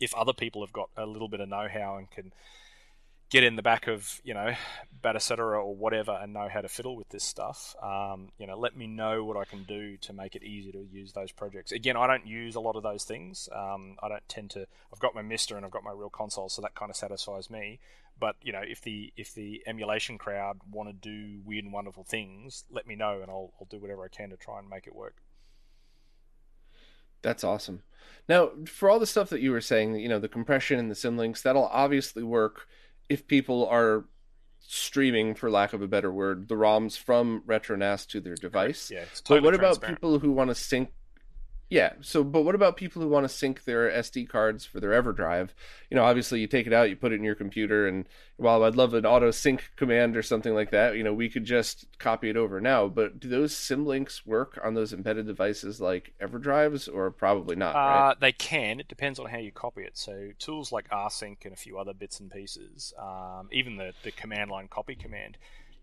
if other people have got a little bit of know-how and can get in the back of you know Batocera or whatever and know how to fiddle with this stuff, um, you know, let me know what I can do to make it easier to use those projects. Again, I don't use a lot of those things. Um, I don't tend to. I've got my Mister and I've got my real console, so that kind of satisfies me. But you know, if the if the emulation crowd want to do weird and wonderful things, let me know and I'll I'll do whatever I can to try and make it work. That's awesome. Now, for all the stuff that you were saying, you know, the compression and the symlinks, that'll obviously work if people are streaming, for lack of a better word, the ROMs from RetroNAS to their device. Yeah, totally but what about people who want to sync yeah. So, but what about people who want to sync their SD cards for their EverDrive? You know, obviously you take it out, you put it in your computer, and while I'd love an auto sync command or something like that, you know, we could just copy it over now. But do those symlinks work on those embedded devices like EverDrives, or probably not? Uh, right? They can. It depends on how you copy it. So tools like rsync and a few other bits and pieces, um, even the the command line copy command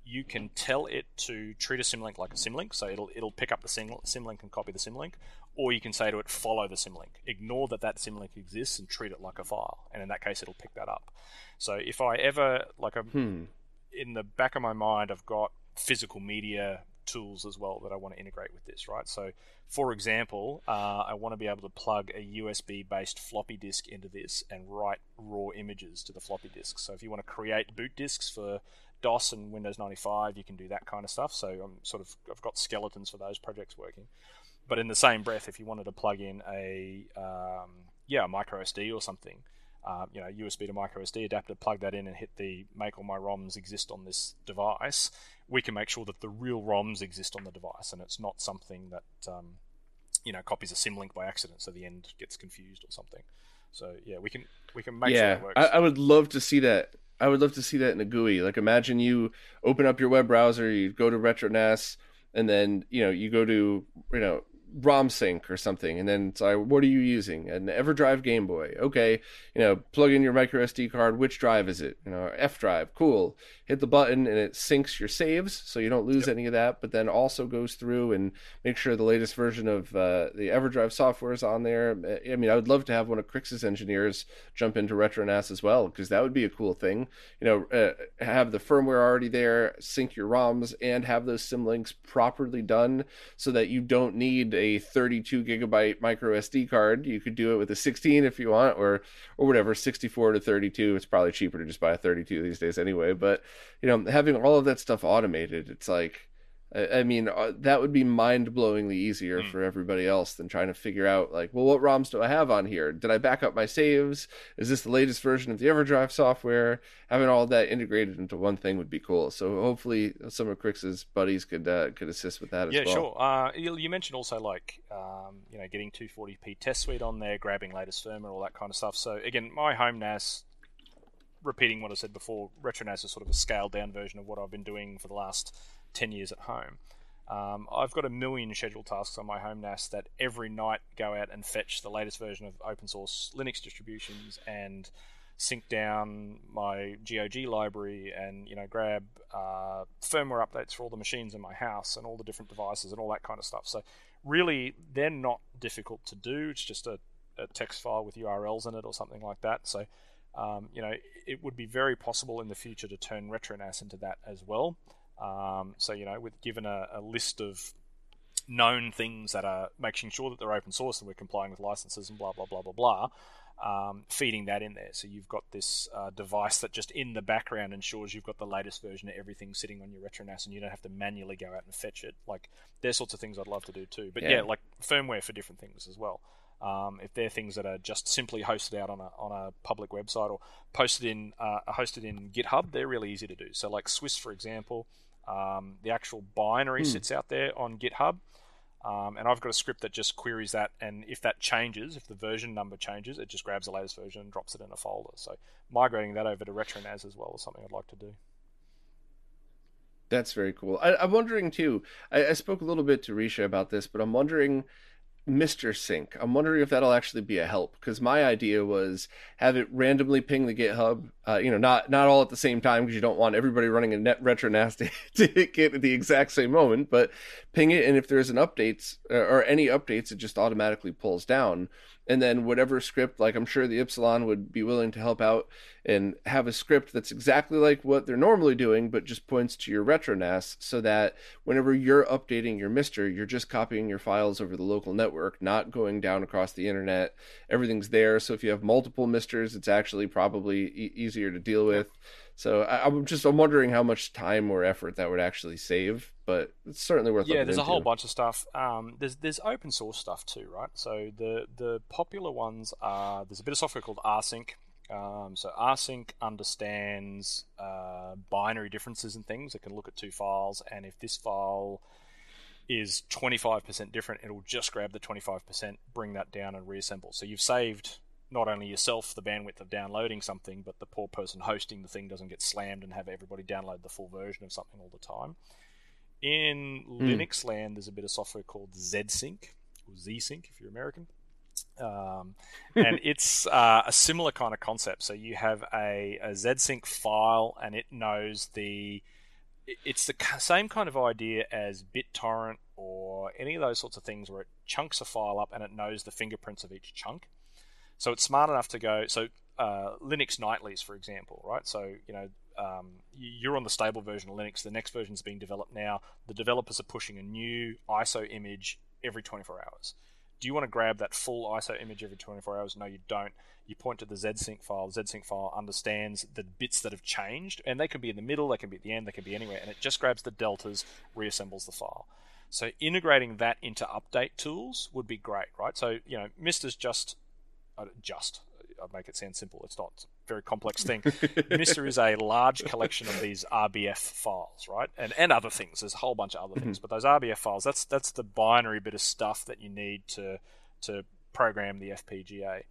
you can tell it to treat a symlink like a symlink, so it'll it'll pick up the symlink and copy the symlink, or you can say to it follow the symlink, ignore that that symlink exists and treat it like a file, and in that case it'll pick that up. So if I ever like a hmm. in the back of my mind, I've got physical media tools as well that I want to integrate with this, right? So, for example, uh, I want to be able to plug a USB based floppy disk into this and write raw images to the floppy disk. So, if you want to create boot disks for DOS and Windows 95, you can do that kind of stuff. So I'm sort of I've got skeletons for those projects working. But in the same breath, if you wanted to plug in a um, yeah a micro SD or something, uh, you know USB to micro SD adapter, plug that in and hit the make all my ROMs exist on this device. We can make sure that the real ROMs exist on the device, and it's not something that um, you know copies a symlink by accident, so the end gets confused or something. So yeah, we can we can make yeah, sure I, I would love to see that I would love to see that in a GUI. Like imagine you open up your web browser, you go to RetroNAS, and then you know you go to you know ROM sync or something, and then it's like, what are you using? An EverDrive Game Boy. Okay, you know, plug in your micro SD card. Which drive is it? You know, F drive. Cool. Hit the button and it syncs your saves, so you don't lose yep. any of that. But then also goes through and make sure the latest version of uh, the EverDrive software is on there. I mean, I would love to have one of Krikzz's engineers jump into RetroNAS as well, because that would be a cool thing. You know, uh, have the firmware already there, sync your ROMs, and have those symlinks properly done, so that you don't need a 32 gigabyte micro SD card. You could do it with a 16 if you want, or or whatever, 64 to 32. It's probably cheaper to just buy a 32 these days anyway. But you know, having all of that stuff automated, it's like I mean, uh, that would be mind blowingly easier mm. for everybody else than trying to figure out, like, well, what ROMs do I have on here? Did I back up my saves? Is this the latest version of the EverDrive software? Having all that integrated into one thing would be cool. So hopefully, some of Krikzz's buddies could uh, could assist with that as yeah, well. Yeah, sure. Uh, you, you, mentioned also like, um, you know, getting 240p test suite on there, grabbing latest firmware, all that kind of stuff. So again, my home NAS repeating what I said before, RetroNAS is sort of a scaled down version of what I've been doing for the last 10 years at home. Um, I've got a million scheduled tasks on my home NAS that every night go out and fetch the latest version of open source Linux distributions and sync down my GOG library and you know grab uh, firmware updates for all the machines in my house and all the different devices and all that kind of stuff. So really, they're not difficult to do. It's just a, a text file with URLs in it or something like that. So um, you know it would be very possible in the future to turn RetroNAS into that as well. Um, so you know, with given a, a, list of known things that are making sure that they're open source and we're complying with licenses and blah blah blah blah blah, um, feeding that in there. So you've got this uh, device that just in the background ensures you've got the latest version of everything sitting on your RetroNAS, and you don't have to manually go out and fetch it. Like there's sorts of things I'd love to do too. But yeah, yeah like firmware for different things as well. Um, if they're things that are just simply hosted out on a on a public website or posted in uh, hosted in GitHub, they're really easy to do. So like Swiss, for example, um, the actual binary hmm. sits out there on GitHub. Um, and I've got a script that just queries that, and if that changes, if the version number changes, it just grabs the latest version and drops it in a folder. So migrating that over to RetroNAS as well is something I'd like to do. That's very cool. I, am wondering too. I, I, spoke a little bit to Risha about this, but I'm wondering Mr. Sync. I'm wondering if that'll actually be a help because my idea was have it randomly ping the GitHub. Uh, you know, not not all at the same time because you don't want everybody running a net retro nasty to hit at the exact same moment. But ping it, and if there's an updates uh, or any updates, it just automatically pulls down and then whatever script like i'm sure theypsilon would be willing to help out and have a script that's exactly like what they're normally doing but just points to your retronas so that whenever you're updating your mister you're just copying your files over the local network not going down across the internet. Everything's there. So if you have multiple misters it's actually probably e- easier to deal with so I, am just I'm wondering how much time or effort that would actually save, but it's certainly worth. Yeah, there's into. a whole bunch of stuff. Um, there's there's open source stuff too, right? So the the popular ones are there's a bit of software called rsync, Um, so rsync understands uh, binary differences and things. It can look at two files, and if this file is 25% different, it'll just grab the 25%, bring that down, and reassemble. So you've saved not only yourself the bandwidth of downloading something, but the poor person hosting the thing doesn't get slammed and have everybody download the full version of something all the time. In mm. Linux land, there's a bit of software called ZSync, or ZSync if you're American. Um, and it's uh, a similar kind of concept. So you have a, a ZSync file, and it knows the. It's the same kind of idea as BitTorrent or any of those sorts of things where it chunks a file up and it knows the fingerprints of each chunk. So it's smart enough to go. So uh, Linux nightlies, for example, right? So you know um, you're on the stable version of Linux. The next version is being developed now. The developers are pushing a new ISO image every 24 hours. Do you want to grab that full ISO image every 24 hours? No, you don't. You point to the ZSync file. The ZSync file understands the bits that have changed, and they can be in the middle, they can be at the end, they can be anywhere, and it just grabs the deltas, reassembles the file. So integrating that into update tools would be great, right? So you know, Mister's just uh, just I make it sound simple. It's not. It's a very complex thing. Mister is a large collection of these RBF files, right, and and other things. There's a whole bunch of other things, mm-hmm. but those RBF files, that's that's the binary bit of stuff that you need to to program the FPGA.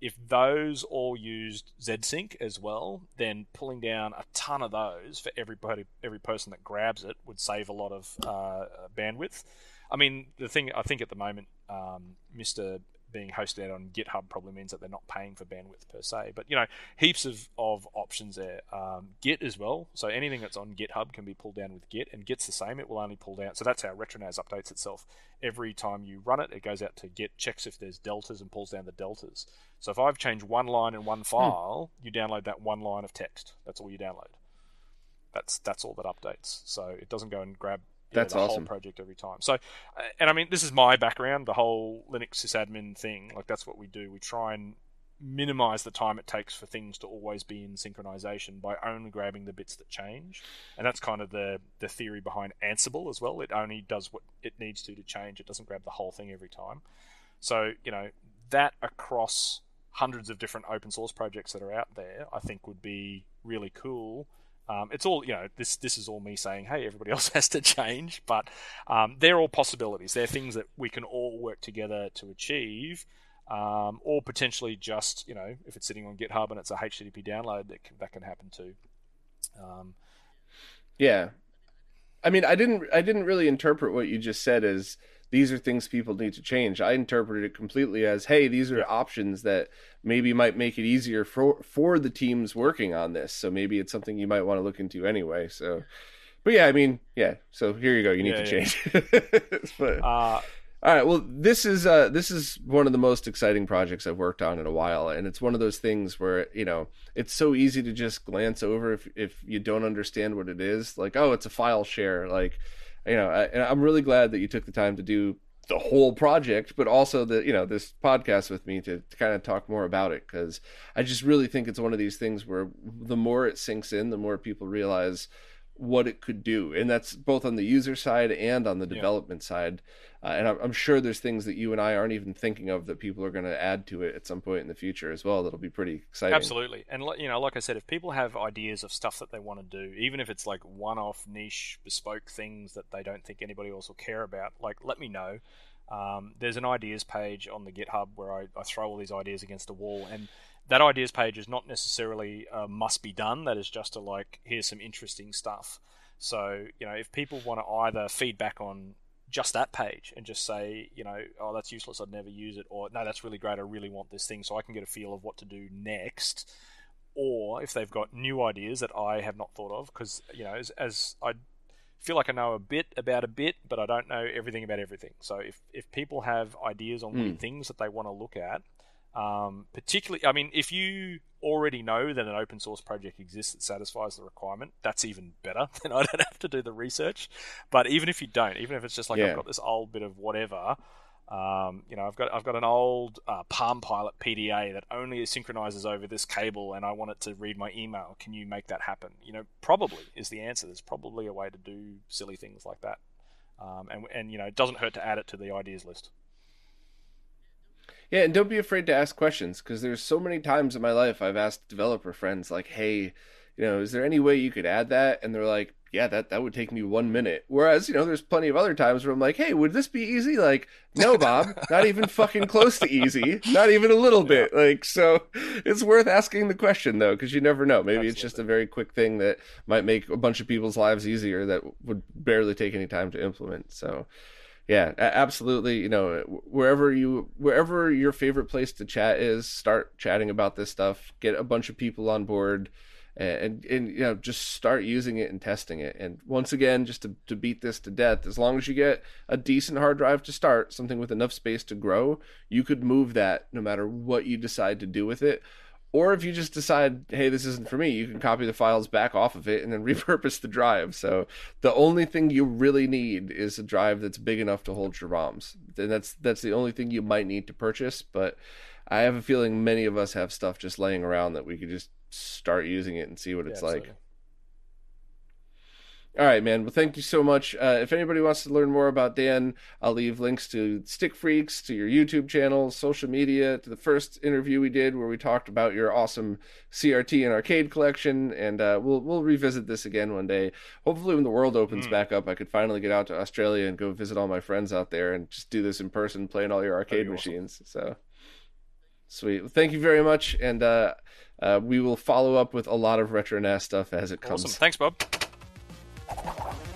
If those all used ZSync as well, then pulling down a ton of those for everybody, every person that grabs it would save a lot of uh, bandwidth. I mean, the thing I think at the moment, um, Mister being hosted on GitHub probably means that they're not paying for bandwidth per se. But you know, heaps of, of options there. Um, Git as well. So anything that's on GitHub can be pulled down with Git, and Git's the same. It will only pull down. So that's how RetroNAS updates itself. Every time you run it, it goes out to Git, checks if there's deltas, and pulls down the deltas. So if I've changed one line in one hmm. file, hmm. you download that one line of text. That's all you download. That's that's all that updates. So it doesn't go and grab that's know, the awesome. whole project every time. So, uh, and I mean, this is my background, the whole Linux sysadmin thing. Like that's what we do. We try and minimize the time it takes for things to always be in synchronization by only grabbing the bits that change. And that's kind of the the theory behind Ansible as well. It only does what it needs to to change. It doesn't grab the whole thing every time. So, you know, that across hundreds of different open source projects that are out there, I think would be really cool um, it's all you know. This this is all me saying, hey, everybody else has to change, but um, they're all possibilities. They're things that we can all work together to achieve, um, or potentially just you know, if it's sitting on GitHub and it's a HTTP download, that can, that can happen too. Um, yeah, I mean, I didn't I didn't really interpret what you just said as these are things people need to change. I interpreted it completely as, hey, these are options that maybe might make it easier for for the teams working on this. So maybe it's something you might want to look into anyway. So, but yeah, I mean, yeah. So here you go. You need yeah, to yeah. change. but, uh, all right. Well, this is uh, this is one of the most exciting projects I've worked on in a while, and it's one of those things where you know it's so easy to just glance over if if you don't understand what it is. Like, oh, it's a file share. Like you know, I, and I'm really glad that you took the time to do the whole project, but also the you know this podcast with me to, to kind of talk more about it because I just really think it's one of these things where the more it sinks in, the more people realize what it could do, and that's both on the user side and on the development yeah. side. Uh, and I'm, sure there's things that you and I aren't even thinking of that people are going to add to it at some point in the future as well. That'll be pretty exciting. Absolutely, and you know, like I said, if people have ideas of stuff that they want to do, even if it's like one-off, niche, bespoke things that they don't think anybody else will care about, like let me know. Um, there's an ideas page on the GitHub where I, I throw all these ideas against a wall, and that ideas page is not necessarily a must be done. That is just a like, here's some interesting stuff. So, you know, if people want to either feedback on just that page and just say, you know, oh, that's useless, I'd never use it, or no, that's really great, I really want this thing, so I can get a feel of what to do next. Or if they've got new ideas that I have not thought of, because, you know, as, as I feel like I know a bit about a bit, but I don't know everything about everything. So if, if people have ideas on mm. weird things that they want to look at, um, particularly, I mean, if you already know that an open source project exists that satisfies the requirement, that's even better. Then I don't have to do the research. But even if you don't, even if it's just like yeah. I've got this old bit of whatever, um, you know, I've got I've got an old uh, Palm Pilot PDA that only synchronizes over this cable, and I want it to read my email. Can you make that happen? You know, probably is the answer. There's probably a way to do silly things like that, um, and and you know, it doesn't hurt to add it to the ideas list. Yeah, and don't be afraid to ask questions because there's so many times in my life I've asked developer friends like, "Hey, you know, is there any way you could add that?" And they're like, "Yeah, that that would take me one minute." Whereas, you know, there's plenty of other times where I'm like, "Hey, would this be easy?" Like, no, Bob, not even fucking close to easy, not even a little bit. Like, so it's worth asking the question though, because you never know. Maybe Absolutely. it's just a very quick thing that might make a bunch of people's lives easier that would barely take any time to implement. So yeah absolutely you know wherever you wherever your favorite place to chat is start chatting about this stuff get a bunch of people on board and, and you know just start using it and testing it. And once again just to, to beat this to death as long as you get a decent hard drive to start something with enough space to grow you could move that no matter what you decide to do with it or if you just decide, hey, this isn't for me, you can copy the files back off of it and then repurpose the drive. So the only thing you really need is a drive that's big enough to hold your ROMs. And that's that's the only thing you might need to purchase. But I have a feeling many of us have stuff just laying around that we could just start using it and see what it's like. All right, man. Well, thank you so much. Uh, if anybody wants to learn more about Dan, I'll leave links to StickFreaks, to your YouTube channel, social media, to the first interview we did where we talked about your awesome CRT and arcade collection, and uh, we'll we'll revisit this again one day. Hopefully, when the world opens mm. back up, I could finally get out to Australia and go visit all my friends out there and just do this in person, playing all your arcade machines. Awesome. So sweet. Well, thank you very much, and uh, uh, we will follow up with a lot of RetroNAS stuff as it comes. Awesome. Thanks, Bob. Thank you.